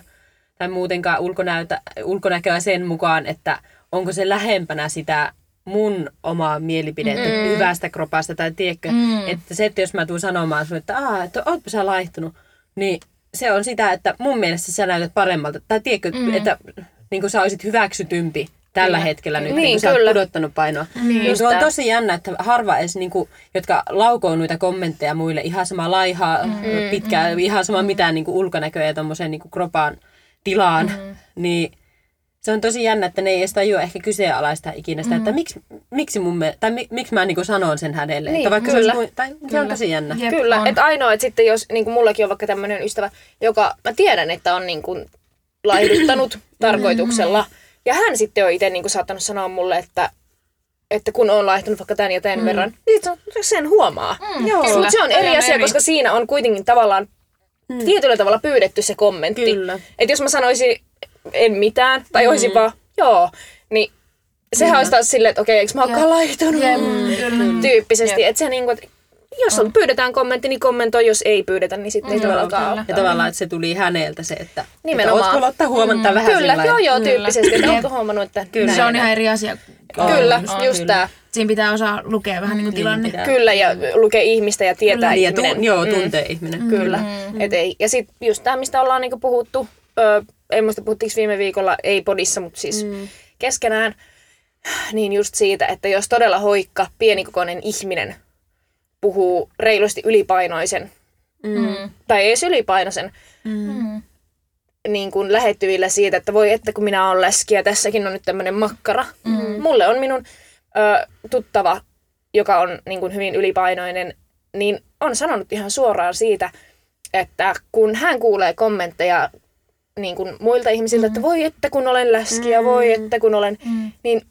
tai muutenkaan ulkonäötä, ulkonäköä sen mukaan, että onko se lähempänä sitä mun omaa mielipidettä mm. hyvästä kropasta tai tiedätkö, mm. että se, että jos mä tuun sanomaan sulle, että Aa, että ootpa sä laihtunut, niin se on sitä, että mun mielestä sä näytät paremmalta. Tai tiedätkö, mm. että niin kuin sä olisit hyväksytympi tällä hetkellä nyt, Niin, niin, kun sä oot kyllä. pudottanut painoa. Niin, Niin se on tosi jännä, että harva edes, niin kuin, jotka laukoo noita kommentteja muille, ihan sama laihaa, mm. pitkä, ihan sama mitään niin kuin ulkonäköä ja tommoseen niin kuin kropan tilaan, mm. niin se on tosi jännä, että ne ei edes tajua ehkä kyseenalaista ikinä sitä, että miksi, miksi, mun me, tai mi, miksi mä niin kuin sanon sen hänelle. Niin, että vaikka kyllä. Se, olisi, tai, se on tosi jännä. Jep, Kyllä, että ainoa, että sitten jos, niin kuin mullakin on vaikka tämmöinen ystävä, joka mä tiedän, että on niin kuin laihduttanut tarkoituksella. Ja hän sitten on itse niin kuin saattanut sanoa mulle, että, että kun on laihtunut vaikka tämän ja tämän mm. verran, niin se- sen huomaa. Mm, kyllä. Mutta se on eri asia, eri. koska siinä on kuitenkin tavallaan mm. tietyllä tavalla pyydetty se kommentti. Kyllä. Että jos mä sanoisin en mitään, tai olisin vaan joo, niin sehän olisi taas silleen, että okei, eikö mä olekaan laihtunut? Kyllä. tyyppisesti. Että se niinku, että jos on, pyydetään kommentti, niin kommentoi. Jos ei pyydetä, niin sitten ei todellakaan ole. Ja tavallaan, että se tuli häneltä se, että, Nimenomaan. että ootko ottaa huomata mm. vähän Kyllä, sillä joo joo, Kyllä. tyyppisesti. Että ootko huomannut, että Kyllä. Se on ihan eri asia. Kyllä, on, just kyllä. tää. Siinä pitää osaa lukea vähän niin kuin tilanne. pitää. Kyllä, ja lukee ihmistä ja tietää Niin, ja tu, ihminen. joo, tuntee ihminen. Kyllä. Et ei. Ja sitten just tämä, mistä ollaan niinku puhuttu, ö, en muista puhuttiinko viime viikolla, ei podissa, mutta siis mm. keskenään, niin just siitä, että jos todella hoikka, pienikokoinen ihminen puhuu reilusti ylipainoisen, mm. tai ei edes ylipainoisen, Mm. niin kuin lähettyvillä siitä, että voi että kun minä olen läski ja tässäkin on nyt tämmöinen makkara. Mm. Mulle on minun ö, tuttava, joka on niin kuin hyvin ylipainoinen, niin on sanonut ihan suoraan siitä, että kun hän kuulee kommentteja niin kuin muilta ihmisiltä, että voi että kun olen läski ja voi että kun olen, niin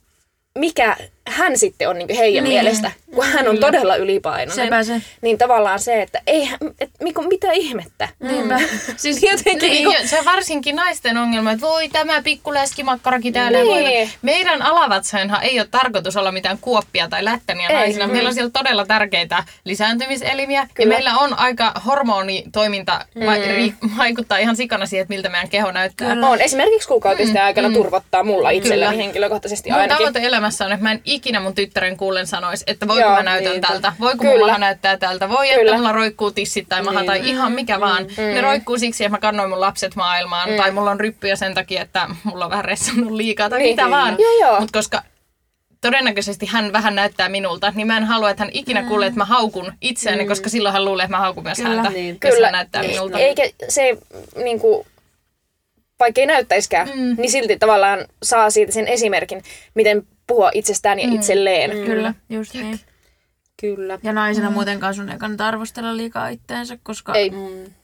mikä hän sitten on niin kuin heidän Niin. mielestä kun hän on todella ylipainoinen. Sepä se. Niin tavallaan se, että ei, et, Miku, mitä ihmettä. Niinpä. *laughs* Siis jotenkin Niin, niinku, jo, se on varsinkin naisten ongelma, että voi tämä pikku läskimakkarakin täällä. Niin. Voi, meidän alavatsainhan ei ole tarkoitus olla mitään kuoppia tai lättäniä Ei. naisina. Meillä on siellä todella tärkeitä lisääntymiselimiä. Ja Kyllä. meillä on aika hormonitoiminta va- ri- vaikuttaa ihan sikana siihen, että miltä meidän keho näyttää. on. Esimerkiksi kuukautisten aikana turvottaa mulla itselläni Kyllä. henkilökohtaisesti Mun ainakin. tavoite elämässä on, että mä en ikinä mun tyttären kuullen sanoisi, että voiko Joo, mä näytän niinpä. tältä, voiko Kyllä. maha näyttää tältä, voi Kyllä. että mulla roikkuu tissit tai maha Niin. tai ihan mikä vaan. Ne roikkuu siksi, että mä kannoin mun lapset maailmaan tai mulla on ryppyjä sen takia, että mulla on vähän ressannut liikaa tai Niin. mitä vaan. Mutta koska todennäköisesti hän vähän näyttää minulta, niin mä en halua, että hän ikinä kuulee, että mä haukun itseäni, koska silloin hän luulee, että mä haukun myös häntä, Niin. jos Kyllä. hän näyttää minulta. Eikä se niinku, vaikka ei näyttäisikään, mm. niin silti tavallaan saa siitä sen esimerkin, miten puhua itsestään ja itselleen. Kyllä, just niin. Kyllä. Ja naisena muutenkaan sun ei kannata arvostella liikaa itteensä, koska Ei.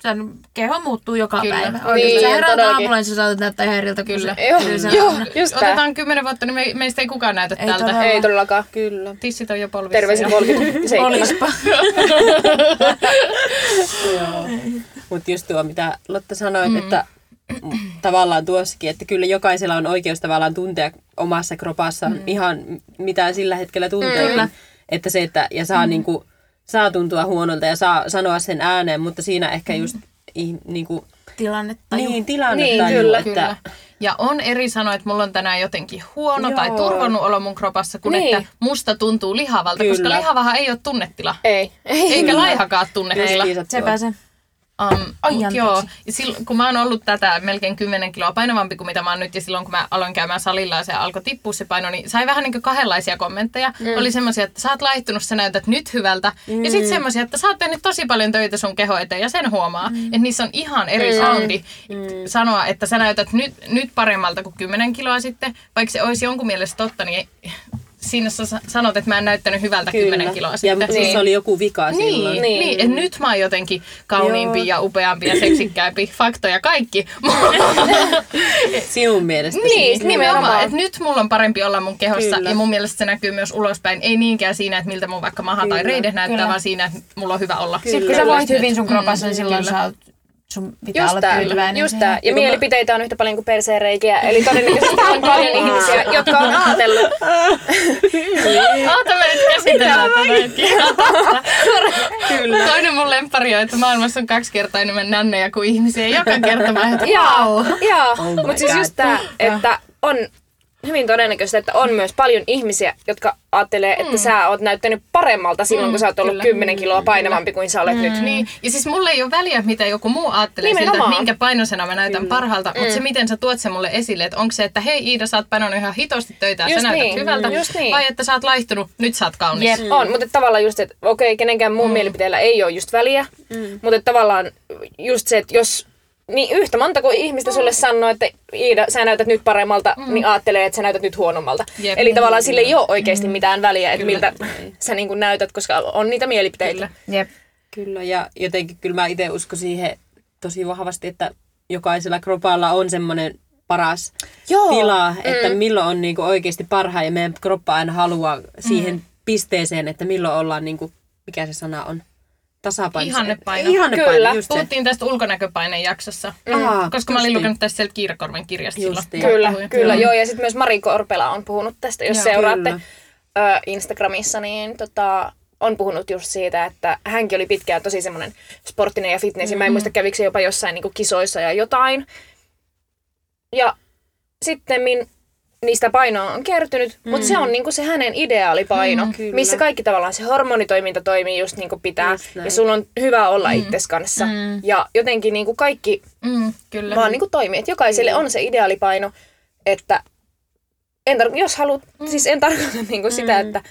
sen keho muuttuu joka Kyllä. päivä. Niin, Oikeasti sä heräät todellakin. aamulla, niin sä saatat näyttää ihan eriltä kuin Kyllä. se. Joo, kyllä se joo, just tää. Otetaan kymmenen vuotta, niin me, meistä ei kukaan näytä Ei tältä. todella. Ei todellakaan. Kyllä. Tissit on jo polvissa. Terveisin ja- 37. Olispa. Mutta just tuo, mitä Lotta sanoit, mm. että mm, tavallaan tuossakin, että kyllä jokaisella on oikeus tavallaan tuntea omassa kropassaan mm. ihan mitä sillä hetkellä tuntee. Kyllä. Että se, että ja saa, mm. niinku, saa tuntua huonolta ja saa sanoa sen ääneen, mutta siinä ehkä just ih, niinku, Tilannetta. niin, tilanne Niin, kyllä. että Kyllä. Ja on eri sanoa, että mulla on tänään jotenkin huono Joo. tai turvonnut olo mun kropassa, kun Niin. että musta tuntuu lihavalta, Kyllä. koska lihavahan ei ole tunnetila. Ei. Ei. Eikä laihakaan tunnetila. tuo. Sepä se. Um, Ai, joo, ja silloin, kun mä oon ollut tätä melkein 10 kiloa painavampi kuin mitä mä oon nyt, ja silloin kun mä aloin käymään salilla ja se alkoi tippua se paino, niin sai vähän niin kuin kahdenlaisia kommentteja. Mm. Oli semmoisia, että sä oot laihtunut, sä näytät nyt hyvältä. Mm. Ja sitten semmoisia, että sä oot tehnyt tosi paljon töitä sun keho eteen, ja sen huomaa. Mm. Että niissä on ihan eri mm. soundi mm. sanoa, että sä näytät nyt, nyt paremmalta kuin 10 kiloa sitten. Vaikka se olisi jonkun mielestä totta, niin siinä sä sa- sanot, että mä en näyttänyt hyvältä 10 kiloa Ja sitten. siis Niin. oli joku vika Niin, silloin. niin. Niin. niin että nyt mä oon jotenkin kauniimpi Joo. ja upeampi ja seksikkäämpi. *laughs* Faktoja kaikki. *laughs* Sinun mielestä. Niin, siis. nimenomaan. Että nyt mulla on parempi olla mun kehossa Kyllä. ja mun mielestä se näkyy myös ulospäin. Ei niinkään siinä, että miltä mun vaikka maha tai Kyllä. reide näyttää, Kyllä. vaan siinä, että mulla on hyvä olla. Kyllä. Sitten kun sä Kyllä. voit hyvin sun kropassa, niin silloin Kyllä. sä oot, sun pitää Just olla tää, tyytyväinen just tää. Ja mielipiteitä on yhtä paljon kuin perseenreikiä, eli todennäköisesti on paljon ihmisiä, jotka on ajatellut. Me nyt käsitellään tätä. Kyllä. Toinen mun lemppari on, että maailmassa on kaksi kertaa enemmän nännejä kuin ihmisiä. Joka kerta mä että Joo, joo. Oh my mutta siis just tää, että on hyvin todennäköistä, että on myös paljon ihmisiä, jotka ajattelee, että sä oot näyttänyt paremmalta silloin, kun sä oot ollut kyllä. 10 kiloa painavampi kuin sä olet nyt. Niin, ja siis mulle ei ole väliä, mitä joku muu ajattelee siltä, että Nimenomaan. minkä painoisena mä näytän parhaalta, mutta se, miten sä tuot se mulle esille, että onko se, että hei Iida, sä oot painanut ihan hitosti töitä ja Just sä näytät niin, hyvältä, just niin. vai että sä oot laihtunut, nyt sä oot kaunis. Jep. On, mutta tavallaan just, että okei, kenenkään muun mielipiteellä ei ole just väliä, mutta että tavallaan just se, että jos niin yhtä monta kuin ihmistä sulle sanoo, että Iida, sä näytät nyt paremmalta, niin ajattelee, että sä näytät nyt huonommalta. Jep. Eli tavallaan sille ei ole oikeasti mitään väliä, että miltä sä niin kuin näytät, koska on niitä mielipiteitä. Kyllä. Jep. Kyllä, ja jotenkin kyllä mä itse uskon siihen tosi vahvasti, että jokaisella kropalla on semmoinen paras Joo. tila, että milloin on niinku oikeasti parhaan ja meidän kroppa aina haluaa siihen pisteeseen, että milloin ollaan, niinku, mikä se sana on, tasapainossa. Ihannepaino. Ihannepaino, Kyllä. just se. Puhuttiin tästä ulkonäköpaineen jaksossa, Aa, koska mä olin lukenut tästä sieltä Kiirakorven kirjasta silloin. Kyllä, Puhuin. kyllä, joo. Ja sitten myös Mari Korpela on puhunut tästä, jos Joo. seuraatte Kyllä. ö, Instagramissa, niin tota, on puhunut just siitä, että hänkin oli pitkään tosi semmoinen sporttinen ja fitness. Mm-hmm. Mä en muista, kävikö se jopa jossain niin kisoissa ja jotain. Ja sitten niistä painoa on kertynyt, mm. mutta se on niinku se hänen ideaalipaino, mm, kyllä. missä kaikki tavallaan se hormonitoiminta toimii just niin kuin pitää. Just näin. Ja sulla on hyvä olla mm. itses kanssa. Mm. Ja jotenkin niinku kaikki Mm, kyllä. vaan niinku toimii. Että jokaiselle on se ideaalipaino, että en tar- jos haluat, mm. siis en tarkoita niinku mm. sitä, että,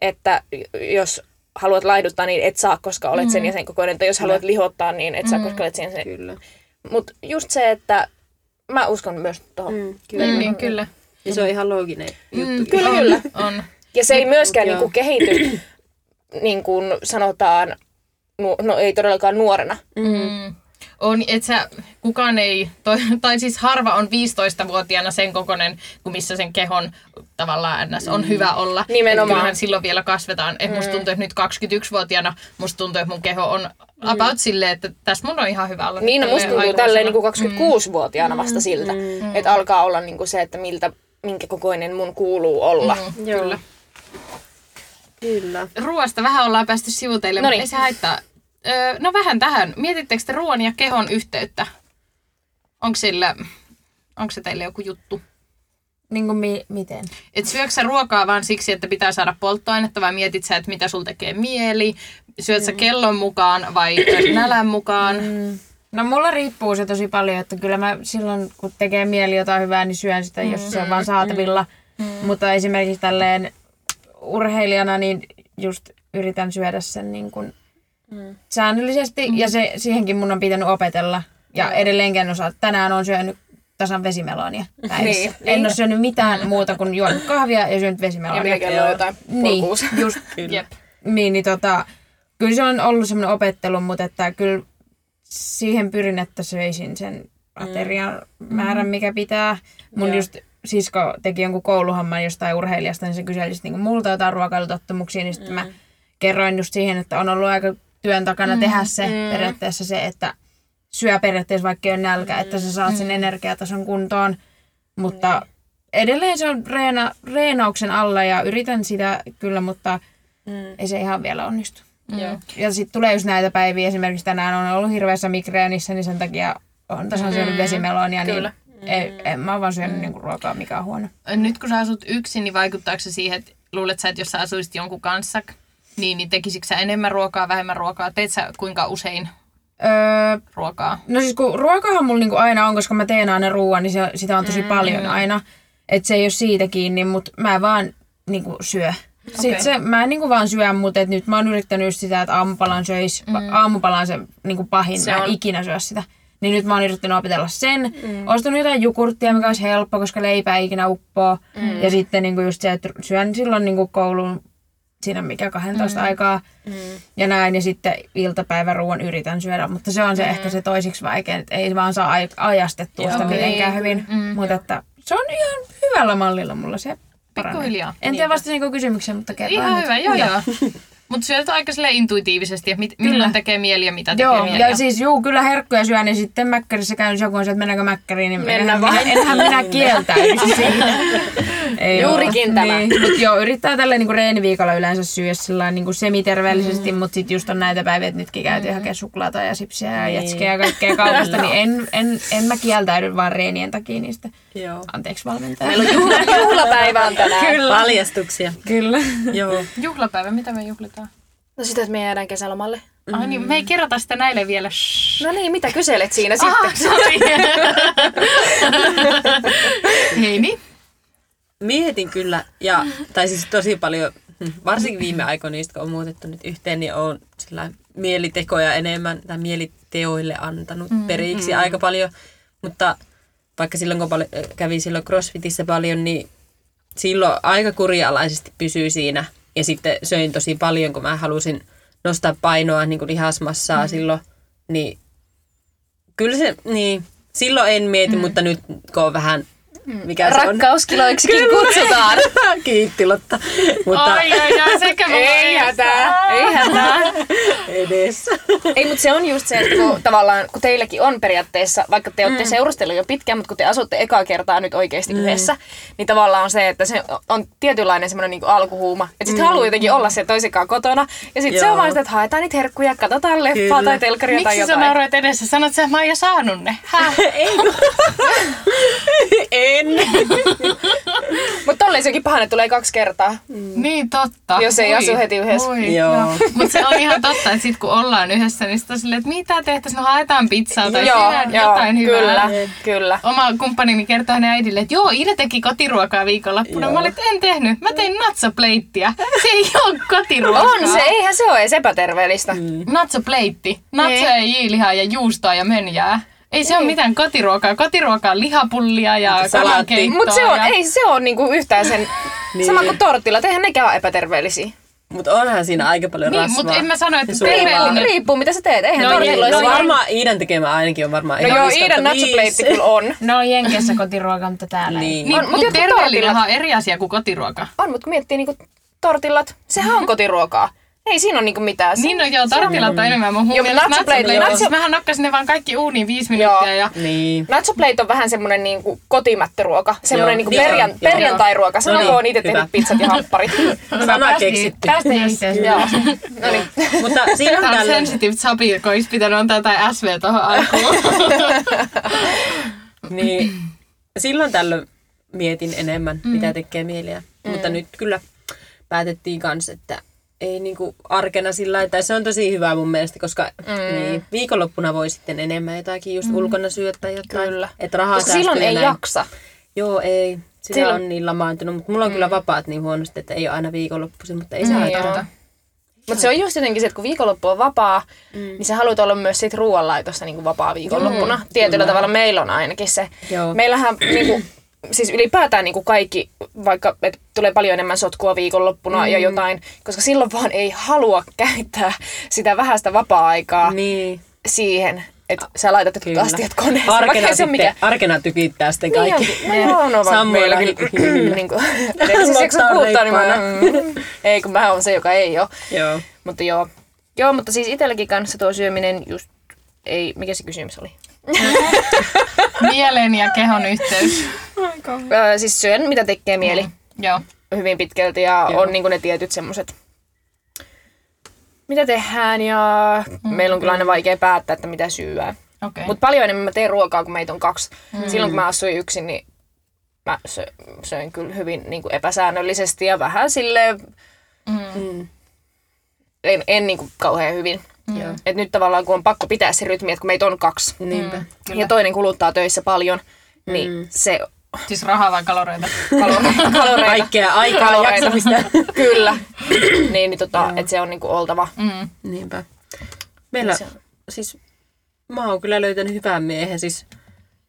että jos haluat laihduttaa, niin et saa, koska olet sen ja sen kokoinen. Tai jos haluat lihottaa, niin et saa, koska olet sen. sen. Kyllä. Mutta just se, että mä uskon myös tuohon. Mm. Mm, kyllä. Niin, niin, kyllä. Ja se on ihan looginen juttu. Kyllä, on, kyllä. On. Ja se ei myöskään niinku kehity, niin kuin sanotaan, nu- no ei todellakaan nuorena. Mm. on, että sä, kukaan ei, toi, tai siis harva on 15-vuotiaana sen kokonen, kuin missä sen kehon tavallaan ns. on hyvä olla. Nimenomaan. Et kyllähän silloin vielä kasvetaan. Et musta tuntuu, että nyt 21-vuotiaana musta tuntuu, että mun keho on about silleen, että tässä mun on ihan hyvä olla. Niin, no musta tuntuu tälleen niin 26-vuotiaana vasta siltä, että alkaa olla niin kuin se, että miltä, minkä kokoinen mun kuuluu olla. Mm, Joo. Kyllä. Kyllä. Ruoasta vähän ollaan päästy sivuteille, mutta ei se haittaa. Öö, no vähän tähän. Mietittekö te ruoan ja kehon yhteyttä? Onko sillä, onko se teille joku juttu? Niin kuin mi- miten? Et syöksä sä ruokaa vaan siksi, että pitää saada polttoainetta vai mietit sä, että mitä sul tekee mieli? Syöt sä kellon mukaan vai nälän mukaan? No mulla riippuu se tosi paljon, että kyllä mä silloin kun tekee mieli jotain hyvää, niin syön sitä, jos se on vaan saatavilla. Mutta esimerkiksi tälleen urheilijana, niin just yritän syödä sen niin kuin säännöllisesti. Ja se, siihenkin mun on pitänyt opetella. Ja edelleenkin en osaa. Tänään on syönyt tasan vesimelonia päivässä. Niin, en niin. ole syönyt mitään muuta kuin juonut kahvia ja syönyt Ja vesimelonia. vielä kello on jotain Niin, just Kyllä. Jep. niin, niin tota, kyllä se on ollut semmoinen opettelu, mutta että kyllä siihen pyrin, että söisin sen aterian määrän, mikä pitää. Mun Joo. just sisko teki jonkun kouluhomman jostain urheilijasta, niin se kyseli sit niinku multa jotain ruokailutottumuksia, niin sitten mä kerroin just siihen, että on ollut aika työn takana tehdä se periaatteessa se, että syö periaatteessa vaikka ei ole nälkä, että sä saat sen energiatason kuntoon, mutta edelleen se on reena, reenauksen alla ja yritän sitä kyllä, mutta ei se ihan vielä onnistu. Joo. Ja sitten tulee just näitä päiviä, esimerkiksi tänään on ollut hirveässä migreenissä, niin sen takia on tasan syönyt vesimelonia, niin Kyllä. ei, en mä oon vaan syönyt niinku ruokaa, mikä on huono. Nyt kun sä asut yksin, niin vaikuttaako se siihen, että luulet sä, että jos sä asuisit jonkun kanssa, niin, niin tekisikö sä enemmän ruokaa, vähemmän ruokaa? Teet sä kuinka usein Öö, ruokaa? no siis kun ruokahan mulla niinku aina on, koska mä teen aina ruoan, niin se, sitä on tosi mm. paljon aina. Että se ei ole siitä kiinni, mutta mä vaan niinku syö. Sitten Okei. se, mä en niinku vaan syö, mutta et nyt mä oon yrittänyt sitä, että aamupalan söis. Mm. Aamupala on se niinku pahin, Se mä en on. ikinä syö sitä. Niin nyt mä oon yrittänyt opetella sen. Mm. Ostanut jotain jogurttia, mikä olisi helppo, koska leipää ei ikinä uppoo. Mm. Ja sitten niinku just se, että syön silloin niinku koulun siinä mikä 12 mm. aikaa mm. ja näin. Ja sitten iltapäiväruuan yritän syödä, mutta se on se mm. ehkä se toisiksi vaikein, että ei vaan saa aj- ajastettua sitä Joo. mitenkään hyvin. Mm. Mutta että se on ihan hyvällä mallilla mulla se. Pikkuhiljaa. En tiedä vastasinko kysymykseen, mutta kerran Ihan nyt. hyvä, joo joo. Mutta syöt aika sille intuitiivisesti, että mit, milloin tekee mieli ja mitä tekee Joo, mieli. ja siis juu, kyllä herkkuja syön, niin sitten mäkkärissä käyn, jos joku on se, että mennäänkö mäkkäriin, niin Mennään enhän, enhän minä kieltäydy siitä. *laughs* *laughs* Ei Juurikin oo. tämä. Niin, mut joo, yrittää tällä niinku reeniviikolla yleensä syödä sillä niinku semiterveellisesti, mm. mutta sitten just on näitä päiviä, että nytkin käytiin mm. hakemaan suklaata ja sipsiä ja Niin. jätskejä ja kaikkea kaupasta, niin en, en, en mä kieltäydy vaan reenien takia niistä. Joo. Anteeksi valmentaja. Meillä on juhla, juhlapäivä on tänään. Kyllä. Paljastuksia. Kyllä. Joo. Juhlapäivä, mitä me juhlitaan? No sitä, että me jäädään kesälomalle. Mm. Ah, niin, me ei kerrota sitä näille vielä. Shh. No niin, mitä kyselet siinä sitten? Ah, sori. Hei niin. Mietin kyllä, ja, tai siis tosi paljon, varsinkin viime aikoina, kun on muutettu nyt yhteen, niin on sillä mielitekoja enemmän, tai mieliteoille antanut mm, periksi mm. aika paljon. Mutta vaikka silloin, kun pal- kävi silloin CrossFitissä paljon, niin silloin aika kurialaisesti pysyy siinä. Ja sitten söin tosi paljon, kun mä halusin nostaa painoa, niin kuin lihasmassaa mm. silloin. Niin kyllä se, niin silloin en mieti, mm. mutta nyt kun on vähän, mikä se on. Rakkauskiloiksikin kutsutaan. *laughs* Kiitti Lotta. Mutta Ai, ai, ai, sekä *laughs* Ei hätää, ei hätää. edessä. Ei, mutta se on just se, että kun, tavallaan, kun teilläkin on periaatteessa, vaikka te olette mm. seurustellut jo pitkään, mutta kun te asutte ekaa kertaa nyt oikeasti mm. yhdessä, niin tavallaan on se, että se on tietynlainen semmoinen niin alkuhuuma. Että sitten mm. haluaa jotenkin olla se toisenkaan kotona. Ja sitten se on vaan sitä, että haetaan niitä herkkuja, katsotaan leffaa Kyllä. tai telkkaria tai Miksi sä jotain. nauroit edessä? Sanot sä, että mä oon jo saanut ne. Häh? *laughs* Ei. En. Mutta tolleen sekin pahan, että tulee kaksi kertaa. Niin totta. Jos ei asu heti yhdessä. Joo. Mutta se on ihan totta, että sit kun ollaan yhdessä, niin sit on silleen, että mitä tehtäisiin, no haetaan pizzaa tai joo, joo, jotain hyvää. kyllä, kyllä. Oma kumppanini kertoi hänen äidille, että joo, Ida teki kotiruokaa viikonloppuna. Joo. Mä olin, että en tehnyt. Mä tein natsopleittiä. Se ei ole kotiruokaa. On se, eihän se ole edes epäterveellistä. Mm. Natsopleitti. Natsoja, jiilihaa ja juustoa ja mönjää. Ei se ole mitään kotiruokaa. Kotiruokaa on lihapullia ja Salaattia. kalankeittoa. Mutta se on, ja... ei se ole niinku yhtään sen, Niin. sama kuin tortilla, eihän nekään ole epäterveellisiä. Mutta onhan siinä aika paljon Niin, rasvaa. mutta en mä sano, että terveellinen... Riippuu mitä sä teet. Eihän No, tortilloissa no vaan- varmaan Iidan tekemä ainakin on varmaan No ihan joo, 5 Iidan kautta nacho viisi. kyllä on. No Jenkeissä kotiruoka, mutta täällä ei. Niin. Niin, On, mut mutta jotkut terveellinen tortillat- on eri asia kuin kotiruoka. On, mutta kun miettii niinku tortillat, sehän on kotiruokaa. Ei siinä ole niinku mitään. Niin no joo, tortillat on enemmän mun Joo, nacho plate- nacho Mähän nokkasin ne vaan kaikki uuniin viisi minuuttia ja Niin. Nacho plate on vähän semmonen niinku kotimättöruoka. Semmonen Joo, niinku niin perjan, on, joo. perjantai-ruoka. No Sanokoon niin, on itse hyvä. tehnyt pizzat ja hampparit. Sana keksitty. Itse Joo. *laughs* No niin. *laughs* Mutta siinä on Tää on sensitive topic, kun olisi pitänyt antaa jotain SV tohon alkuun. *laughs* Niin silloin tällöin mietin enemmän, mm. mitä tekee mieliä. Mm. Mutta nyt kyllä päätettiin kanssa, että ei niinku arkena sillä lailla, tai se on tosi hyvä mun mielestä, koska mm. niin, viikonloppuna voi sitten enemmän jotakin just mm. ulkona syödä tai jotain. Kyllä. Että rahaa Koska silloin ei näin. jaksa. Joo, ei. Sitä Silloin- on niin lamaantunut, mutta mulla on kyllä vapaat niin huonosti, että ei ole aina viikonloppuisin, mutta ei se haittaa. joo. Mutta se on just jotenkin se, että kun viikonloppu on vapaa, mm. niin sä haluat olla myös siitä ruoanlaitosta niin kuin vapaa viikonloppuna. Mm, Tietyllä kyllä. tavalla meillä on ainakin se. Joo. Meillähän niin kuin, siis ylipäätään niin kuin kaikki, vaikka et tulee paljon enemmän sotkua viikonloppuna mm. ja jotain, koska silloin vaan ei halua käyttää sitä vähäistä vapaa-aikaa Niin. siihen, että sä laitat jotkut astiat koneeseen. Arkena, sitten, mikään. arkena tykittää sitten Niin kaikki. on, no joo, no hiilillä. niin kuin, siis Lockdown puhuttaa, niin mä, mm, *laughs* ei kun mä oon se, joka ei ole. Joo. Mutta joo. Joo, mutta siis itselläkin kanssa tuo syöminen just ei, mikä se kysymys oli? *laughs* Mielen ja kehon yhteys. Öö, siis syön mitä tekee mieli mm. Joo. hyvin pitkälti ja Joo. on niinku ne tietyt semmoset mitä tehdään ja mm. meillä on kyllä aina vaikea päättää, että mitä syödään. Okei. Okay. Mutta paljon enemmän mä teen ruokaa, kun meitä on kaksi. Mm. Silloin kun mä asuin yksin, niin mä sö, söin kyllä hyvin niin kuin epäsäännöllisesti ja vähän silleen, Mm. en, en niin kuin kauhean hyvin. Joo. Et nyt tavallaan kun on pakko pitää se rytmi, että kun meitä on kaksi Niinpä. Kyllä. ja toinen kuluttaa töissä paljon, niin mm. se Siis rahaa vai kaloreita? *laughs* kalore- kaloreita, Kaikkea aikaa Kaloreita. jaksamista. *laughs* kyllä, niin, niin tota, että se on niinku oltava. Mm. Niinpä. Meillä, Se on- siis mä oon kyllä löytänyt hyvän miehen, siis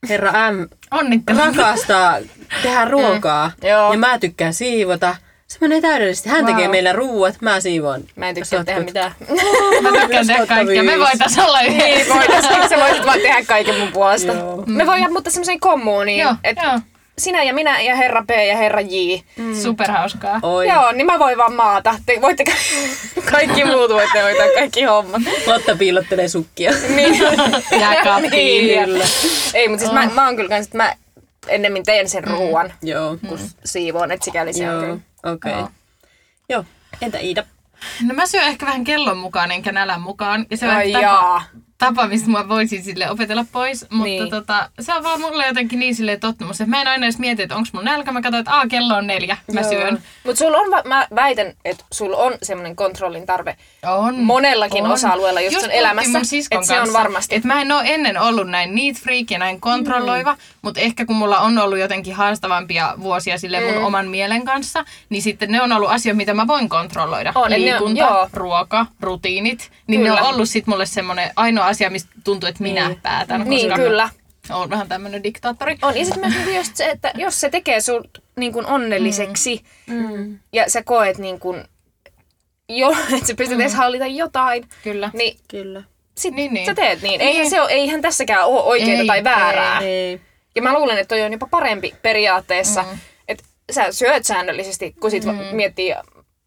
herra M Onnittelu. rakastaa tehdä ruokaa Joo. ja mä tykkään siivota. Se menee täydellisesti. Hän tekee meille ruuat, mä siivoon. Mä en tykkää tehdä mitään. *laughs* Mä tykkään tehdä kaikkea. Me voitais olla niin, yhdessä. voitaisiin. *laughs* Sä voisit vaan tehdä kaiken mun puolesta. Joo. Me voidaan mutta semmoiseen kommuuniin, Joo, että joo. sinä ja minä ja herra P ja herra J. Superhauskaa. Oi. Joo, niin mä voin vaan maata. Te voitte ka- *laughs* kaikki muut voitte hoitaa kaikki hommat. Lotta piilottelee sukkia. Niin. Jääkaappiin. Niin, Ei, mutta siis mä, mä oon kyllä kans, että mä ennemmin teen sen ruoan, Joo. kun siivoon, että sikäli se on kyllä. Okei. Joo. Joo. Entä Iida? No mä syön ehkä vähän kellon mukaan enkä nälän mukaan. Ja se on Ai tapa, jaa. Tapa, mistä mä voisin sille opetella pois. Mutta Niin. tota, se on vaan mulle jotenkin niin silleen tottumus. Että mä en aina edes mieti, että onko mun nälkä. Mä katson, että aa, kello on neljä. Mä Joo. syön. Mutta sulla on, mä väitän, että sulla on semmoinen kontrollin tarve On. monellakin osa-alueella just, sun puhuttiin elämässä. mun siskon Että se on varmasti. Et mä en ole ennen ollut näin neat freak ja näin kontrolloiva, mm. mutta ehkä kun mulla on ollut jotenkin haastavampia vuosia sille mun Mm. oman mielen kanssa, niin sitten ne on ollut asioita, mitä mä voin kontrolloida. On, on- Liikunta, joo. ruoka, rutiinit. Niin Kyllä. ne on ollut sit mulle semmoinen ainoa asia, mistä tuntuu, että minä Niin. päätän. Niin, koska kyllä. Oon vähän tämmönen diktaattori. On. Ja sitten myös niinku just se, että jos se tekee sun niin kuin onnelliseksi Mm. ja sä koet niin kuin, jo, *laughs* että sä pystyt edes hallita jotain, Kyllä. niin Kyllä. sit Niin, niin. sä teet niin. Eihän, Niin. se ole, eihän tässäkään ole oikeaa Ei, tai väärää. Ei. Ja mä luulen, että toi on jopa parempi periaatteessa, mm. että sä syöt säännöllisesti, kun sit mm. miettii,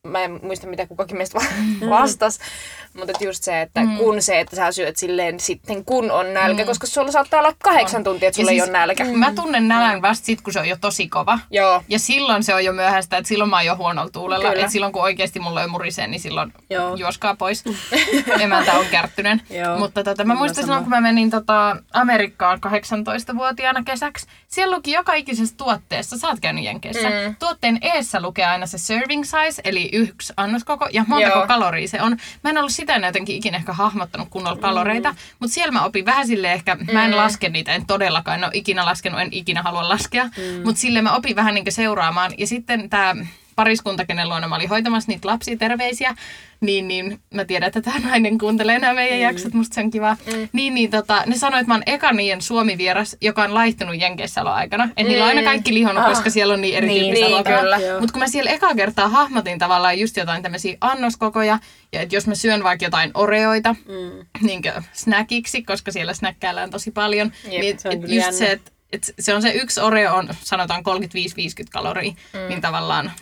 mä en muista mitä kukakin meistä va- *laughs* vastas, mutta just se, että mm. kun se, että sä syöt silleen sitten kun on nälkä, mm. koska sulla saattaa olla kahdeksan tuntia, että Ja sulla ei siis ole nälkä. Mä tunnen nälän vasta sit, kun se on jo tosi kova. Joo. Ja silloin se on jo myöhäistä, että silloin mä oon jo huonolla tuulella. Kyllä. Et silloin kun oikeasti mulla on murisee, niin silloin Joo. juoskaa pois. *laughs* Emäntä on kärttynen. Joo. Mutta tota, mä muistan silloin, kun mä menin tota, Amerikkaan 18-vuotiaana kesäksi. Siellä luki joka ikisessä tuotteessa, sä oot käynyt Jenkeissä, Mm. tuotteen eessä lukee aina se serving size, eli yksi annoskoko, ja montako Joo. kaloria se on. Mä en ollut sitä jotenkin ikinä ehkä hahmottanut kunnolla kaloreita, mutta siellä mä opin vähän silleen ehkä, mä en laske niitä, en todellakaan, en ole ikinä laskenut, en ikinä halua laskea, mutta sille mä opin vähän niin seuraamaan. Ja sitten tämä pariskunta, kenen luona mä olin hoitamassa niitä lapsia, terveisiä, niin, niin mä tiedän, että tämä nainen kuuntelee nämä meidän mm. jaksot, musta se on kiva. Mm. Niin, niin tota, ne sanoi, että mä oon eka niiden Suomi-vieras, joka on laihtunut Jenkeissä aikana. Että mm. niillä on aina kaikki lihonnut, Ah. koska siellä on niin erityyppistä Niin, kyllä. Mutta kun mä siellä eka kertaa hahmotin tavallaan just jotain tämmöisiä annoskokoja, ja että jos mä syön vaikka jotain oreoita mm. niin snackiksi, koska siellä snäkkäillään tosi paljon, Jep, niin se on et just jännä. se, että et se on se yksi Oreo on sanotaan 35-50 kaloria, mm. niin tavallaan...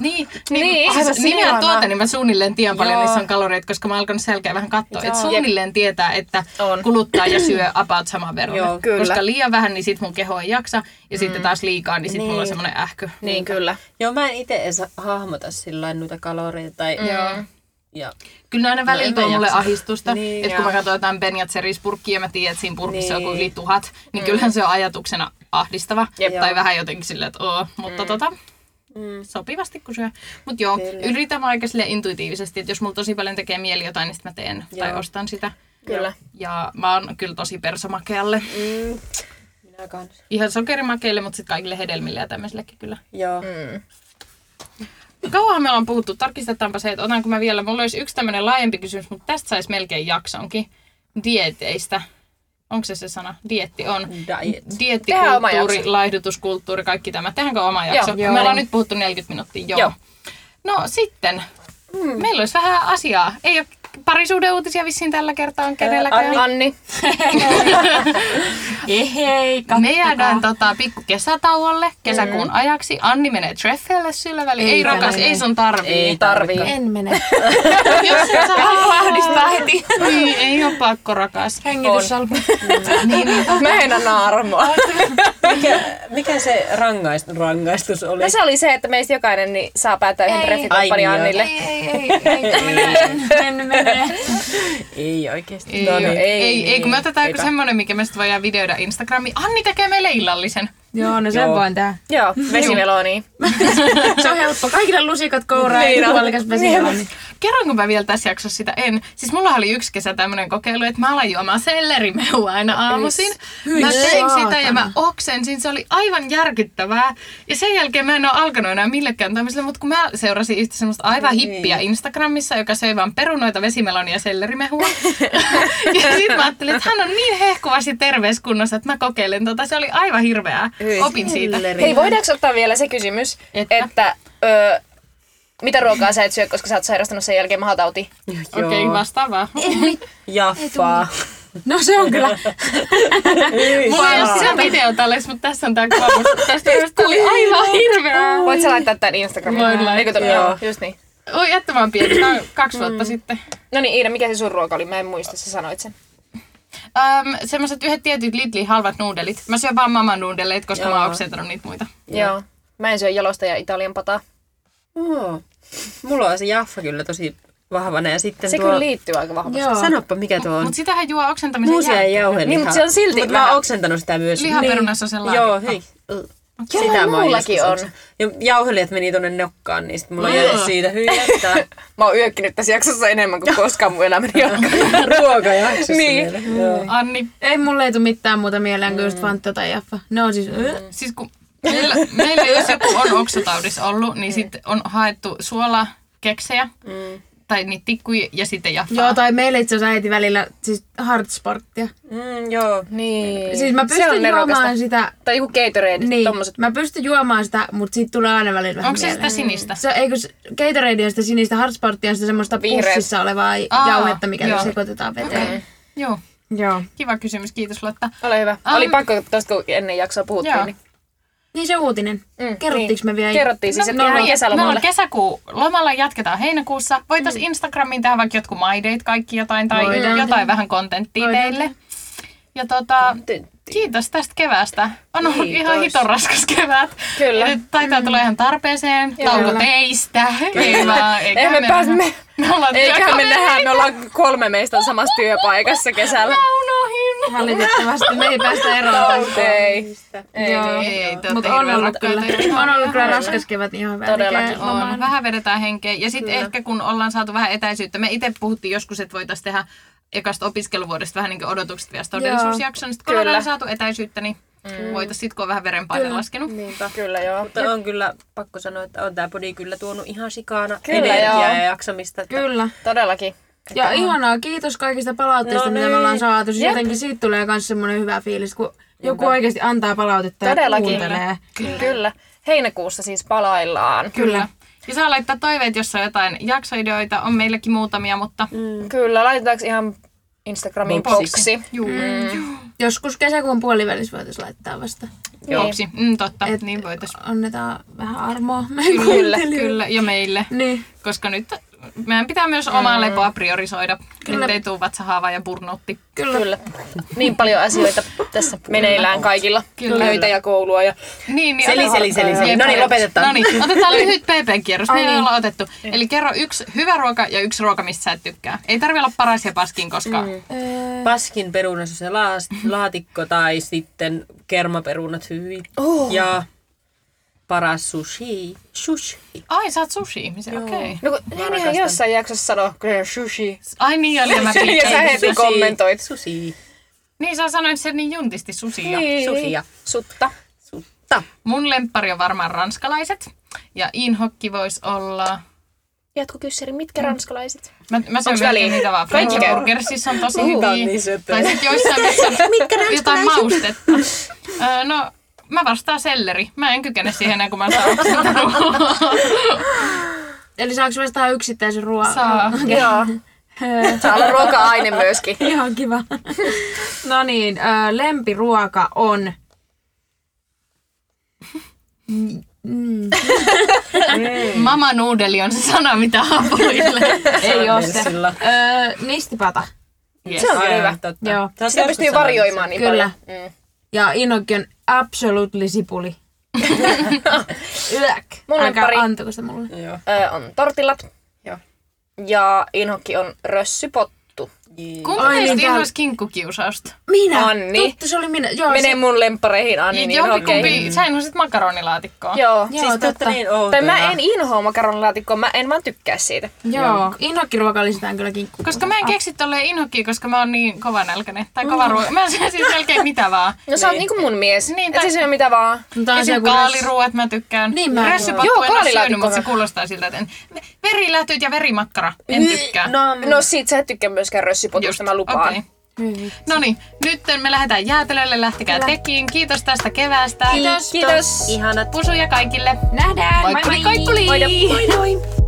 Niin, niin, Niin. siis Aivan nimeä sikana. tuota, niin mä suunnilleen tiedän paljon Joo. niissä on kaloreita, koska mä alkanut selkeä vähän katsoa, että suunnilleen tietää, että On. kuluttaa ja *clears throat* syö about saman verran. Joo, kyllä. Koska liian vähän, niin sit mun keho ei jaksa, ja sitten taas liikaa, niin sit mulla on Niin. semmoinen ähky. Niin kyllä. Joo, mä en itse edes hahmota sillä lailla noita kaloreita. Tai, Joo. Ja, Kyllä aina välillä en tuo mulle jaksa. ahistusta. Niin, että kun joo. mä katson jotain Ben Jerry's purkkia ja mä tiedän, että siinä purkissa on Niin. joku yli tuhat, niin kyllähän se on ajatuksena ahdistava. Jep. Tai vähän jotenkin silleen, että oo, mutta mm. tota, sopivasti kun syö. Mutta joo, Kyllä. yritän mä aika silleen intuitiivisesti, että jos mulla tosi paljon tekee mieli jotain, niin sit mä teen tai Joo. ostan sitä. Kyllä. Ja mä oon kyllä tosi persamakealle. mm, minä kans. Ihan sokerimakeille, mutta sitten kaikille hedelmille ja tämmöisillekin kyllä. Joo. Mm. Kauanhan me ollaan puhuttu, tarkistetaanpa se, että otanko mä vielä, mulla olisi yksi tämmöinen laajempi kysymys, mutta tästä saisi melkein jaksonkin. Dieteistä. Onko se se sana? Dietti on. Diet. Diettikulttuuri, laihdutuskulttuuri, kaikki tämä. Tehdäänkö oma jakso? Joo. Me ollaan nyt puhuttu 40 minuuttia, joo. Joo. No sitten, mm. meillä olisi vähän asiaa. Ei ole parisuudeuutisia vissiin tällä kertaa on kenelläkään. Anni. Hei, Me jäädään tota, pikku kesätauolle kesäkuun Mm. ajaksi. Anni menee treffeelle sillä väliin. Ei, Ei rakas, ei sun tarvii. Ei Tarvii. En mene. Jos et halua Ahdistaa heti. Niin, ei ole pakko rakas. Hengityssalpu. niin, niin. Mä en anna armoa. Mikä, mikä se rangaistus, rangaistus oli? No se oli se, että meistä jokainen niin saa päättää yhden Ei. treffikumppani Ai niin, Annille. Ei, ei, ei, ei, minä en, en *laughs* Ei oikeesti. Ei, No ei, niin. ei, ei, ei, kun me otetaan joku semmonen, mikä me sitten voidaan videoida Instagramiin. Anni tekee meille illallisen. Joo, no sen Joo. voin tehdä. Joo, *laughs* vesimeloni. Se on helppo. Kaikille lusikat kouraa Niin ja vesimeloni. Kerronko mä vielä tässä jaksossa sitä? En. Siis mulla oli yksi kesä tämmönen kokeilu, että mä alan juomaan sellerimehua aina aamuisin. Mä Hyi tein sitä ja mä oksensin. Se oli aivan järkyttävää. Ja sen jälkeen mä en ole alkanut enää millekään tämmöiselle, mutta kun mä seurasin yhtä semmoista aivan hippiä Instagramissa, joka söi vaan perunoita, vesimelonia ja sellerimehua. *laughs* ja sit mä ajattelin, että hän on niin hehkuvasti terveyskunnossa, että mä kokeilen tota. Se oli aivan hirveää. Opin siitä. Selleri. Hei, voidaanko ottaa vielä se kysymys, Että? että, että ö, mitä ruokaa sä et syö, koska sä oot sairastanut sen jälkeen mahatauti? Okei, okay, vastaavaa. *laughs* Jaffaa. No se on kyllä. Mulla ei ole sitä video tallessa, mutta tässä on tää kuva. Tästä oli aivan hirveää. Voit sä laittaa tän Instagramiin? Voin laittaa. Eikö? Joo. Just niin. Oi, jättämään pieni. Tää on kaksi vuotta sitten. No niin, Iida, mikä se sun ruoka oli? Mä en muista, sä sanoit sen. Um, semmoiset yhdet tietyt Lidlin halvat nuudelit. Mä syön vaan mama nuudeleita, koska Joo. mä oon oksentanut niitä muita. Joo. Mä en syö jalosta ja Italian pataa. Oo. Mulla on se Jaffa kyllä tosi vahvana ja sitten Se tuo... kyllä liittyy aika vahvasti. Joo. Sanoppa mikä tuo on. Mut sitähän juo oksentamisen Muusia ja jälkeen. jauhelihaa. Niin, mutta se on silti Mutta mä oon vähän- oksentanut sitä myös. Lihaperunassa on se laatikko. Joo, hei. Joo, Sitä mä oon mullakin joskus on. Ja jauhelijat meni tonne nokkaan, niin sit mulla Joo. jäi siitä hyjättää *laughs* Mä oon yökkinyt tässä jaksossa enemmän kuin koskaan mun elämäni *laughs* ruokajaksossa. Niin. vielä. Joo. Anni, Ei mulle ei tule mitään muuta mieleen kuin just Fanta tai Jaffa. Ne on siis... Äh. siis kun meillä, meillä jos joku on oksataudissa ollut, niin sitten on haettu suolakeksejä. Tai niitä tikkuja ja sitten jaffaa. Joo, tai meille itse asiassa äiti välillä siis hardsporttia. Mm, joo. Niin. Siis mä pystyn juomaan nerokasta. sitä... Tai joku Gatorade, Niin, tommoset. mä pystyn juomaan sitä, mutta siitä tulee aina välillä vähän Onko se sitä sinistä? Se, eikö Gatorade on sitä sinistä, hardsporttia on sitä semmoista Vihreät. pussissa olevaa Aa, jauhetta, mikä joo. sekoitetaan veteen. Joo, Joo. kiva kysymys. Kiitos Lotta. Ole hyvä. Am- Oli pakko tosta, kun ennen jaksoa puhuttiin. Joo. Niin. Niin se uutinen. Mm, Kerrottiinko niin. me vielä? Kerrottiin siis, että No, niin, kesällä me ollaan mulle. kesäkuu lomalla, jatketaan heinäkuussa. Voitaisiin Instagramiin tehdä vaikka jotkut my date, kaikki jotain, tai Voidaan jotain tehdä. vähän kontenttia Voidaan teille. Ja tota, kiitos tästä keväästä. On ollut Kiitos. ihan hiton raskas kevät. Kyllä. Ja nyt taitaa tulla ihan tarpeeseen. Kyllä. Tauko teistä. Ei vaan, eikä Eihän me pääse, me, me ollaan eiköhän me työkavereita. nähdä, me ollaan kolme meistä samassa työpaikassa kesällä. Mä unohin. Valitettavasti me ei päästä eroon. tästä. Ei. Ei, Joo. Ei, ei, Mutta on ollut kyllä, on ollut kyllä raskas kevät ihan vähän. Todellakin On. Vähän vedetään henkeä. Ja sitten ehkä kun ollaan saatu vähän etäisyyttä, me itse puhuttiin joskus, että voitaisiin tehdä ekasta opiskeluvuodesta vähän niin kuin odotukset vielä todellisuusjakson. Sitten kun Kyllä. ollaan saatu etäisyyttä, niin Mm. Voitaisiin sit, kun on vähän verenpaine laskenut. Niinpä. Kyllä joo. Mutta on kyllä pakko sanoa, että on tämä podi kyllä tuonut ihan sikana Kyllä, energiaa joo. ja jaksamista. Että Kyllä. Todellakin. Ja ihanaa, kiitos kaikista palautteista, No mitä me niin. ollaan saatu. Siis Jep. jotenkin siitä tulee myös semmoinen hyvä fiilis, kun joku oikeasti antaa palautetta ja Todellakin. kuuntelee. Kyllä. Kyllä. Heinäkuussa siis palaillaan. Kyllä. Ja saa laittaa toiveet, jos on jotain jaksoideoita. On meilläkin muutamia, mutta Mm. Kyllä, laitetaanko ihan Instagramiin Boksi. juu. Joskus kesäkuun puolivälissä voitaisiin laittaa vasta. Boksi. Mm, totta, Et- niin voitaisiin. Annetaan vähän armoa meidän Kyllä, kyllä, ja meille. Niin. Koska nyt meidän pitää myös omaa lepoa priorisoida, Kyllä. ettei tuu vatsahaava ja burnoutti. Kyllä. Kyllä. Niin paljon asioita tässä meneillään kaikilla. Kyllä. Töitä ja koulua. Ja... Niin, niin Seli, seli, seli, seli. No niin, lopetetaan. No niin, otetaan lyhyt PP-kierros. Me ei niin. olla otettu. Eli kerro yksi hyvä ruoka ja yksi ruoka, mistä sä et tykkää. Ei tarvi olla paras ja paskin, koska mm. Öö, Paskin perunassa se laatikko tai sitten kermaperunat hyvin. Oh. Ja paras sushi. Sushi. Ai, sä oot sushi-ihmisiä, okei. Okay. No kun hän ihan jossain jaksossa se on sushi. Ai niin, oli ja *laughs* mä Ja sä heti kommentoit. Sushi. Niin, sä sanoit sen niin juntisti susia. Niin. Sushia. Sutta. Sutta. Mun lemppari on varmaan ranskalaiset. Ja inhokki voisi olla... Jatkokyssäri, mitkä ranskalaiset? Mä, mä syön väliä? niitä vaan. French burgersissa on tosi on hyviä. niin tai sitten joissain, missä *laughs* on jotain maustetta. *laughs* No, mä vastaan selleri. Mä en kykene siihen ennen kuin mä saan eli saako vastaan yksittäisen ruoan? Saa. Joo. Saa olla ruoka-aine myöskin. *laughs* Ihan kiva. *laughs* no niin, lempiruoka on... Mm, *laughs* Mama noodeli on se sana, mitä hapuille. ei ole se. Merssillä. Ö, nistipata. Yes. Se on hyvä. Totta. Joo. Sitä pystyy varjoimaan niin Kyllä. paljon. Mm. Ja inokki on absolutely sipuli. *laughs* Yäk. Mun Älkää lemppari- antako sitä mulle. Joo. Ö, on tortillat. Joo. Ja inhokki on rössypottu. Kumpi Ai, teistä niin, inhoisi kinkkukiusausta? Minä? Anni. Totta, se oli minä. Joo, Mene se, mun lemppareihin, Anni, niin Jompikumpi, okei. sä inhoisit makaronilaatikkoa. Joo. Joo, Siis totta. niin. Tai mä en inhoa makaronilaatikkoa, mä en vaan tykkää siitä. joo. Inokkiruoka lisätään kyllä kinkku. Koska mä en keksi tolleen inhokkiä, koska mä oon niin kovanälkäinen. Tai kova ruoka. Mä syön siis melkein mitä vaan. *laughs* No sä oot niinku mun mies. Niin, Niin, tai- Et sä syö mitä vaan. No, joku res- kaaliruuat mä tykkään. Niin mä- Rössypottu Joo, en oo syönyt, kaalilaatikko mutta se kuulostaa siltä, että en. Verilätyt ja verimakkara. En tykkää. No, No sit sä et tykkää myöskään rössypotusta, mä lupaan. Hyvin. No niin, nyt me lähdetään jäätelölle, lähtekää Kyllä. tekiin. Kiitos tästä keväästä. Kiitos. Kiitos. Ihanat. Pusuja kaikille. Nähdään. Moikkuli moi moi. koikkuli. Moi moi.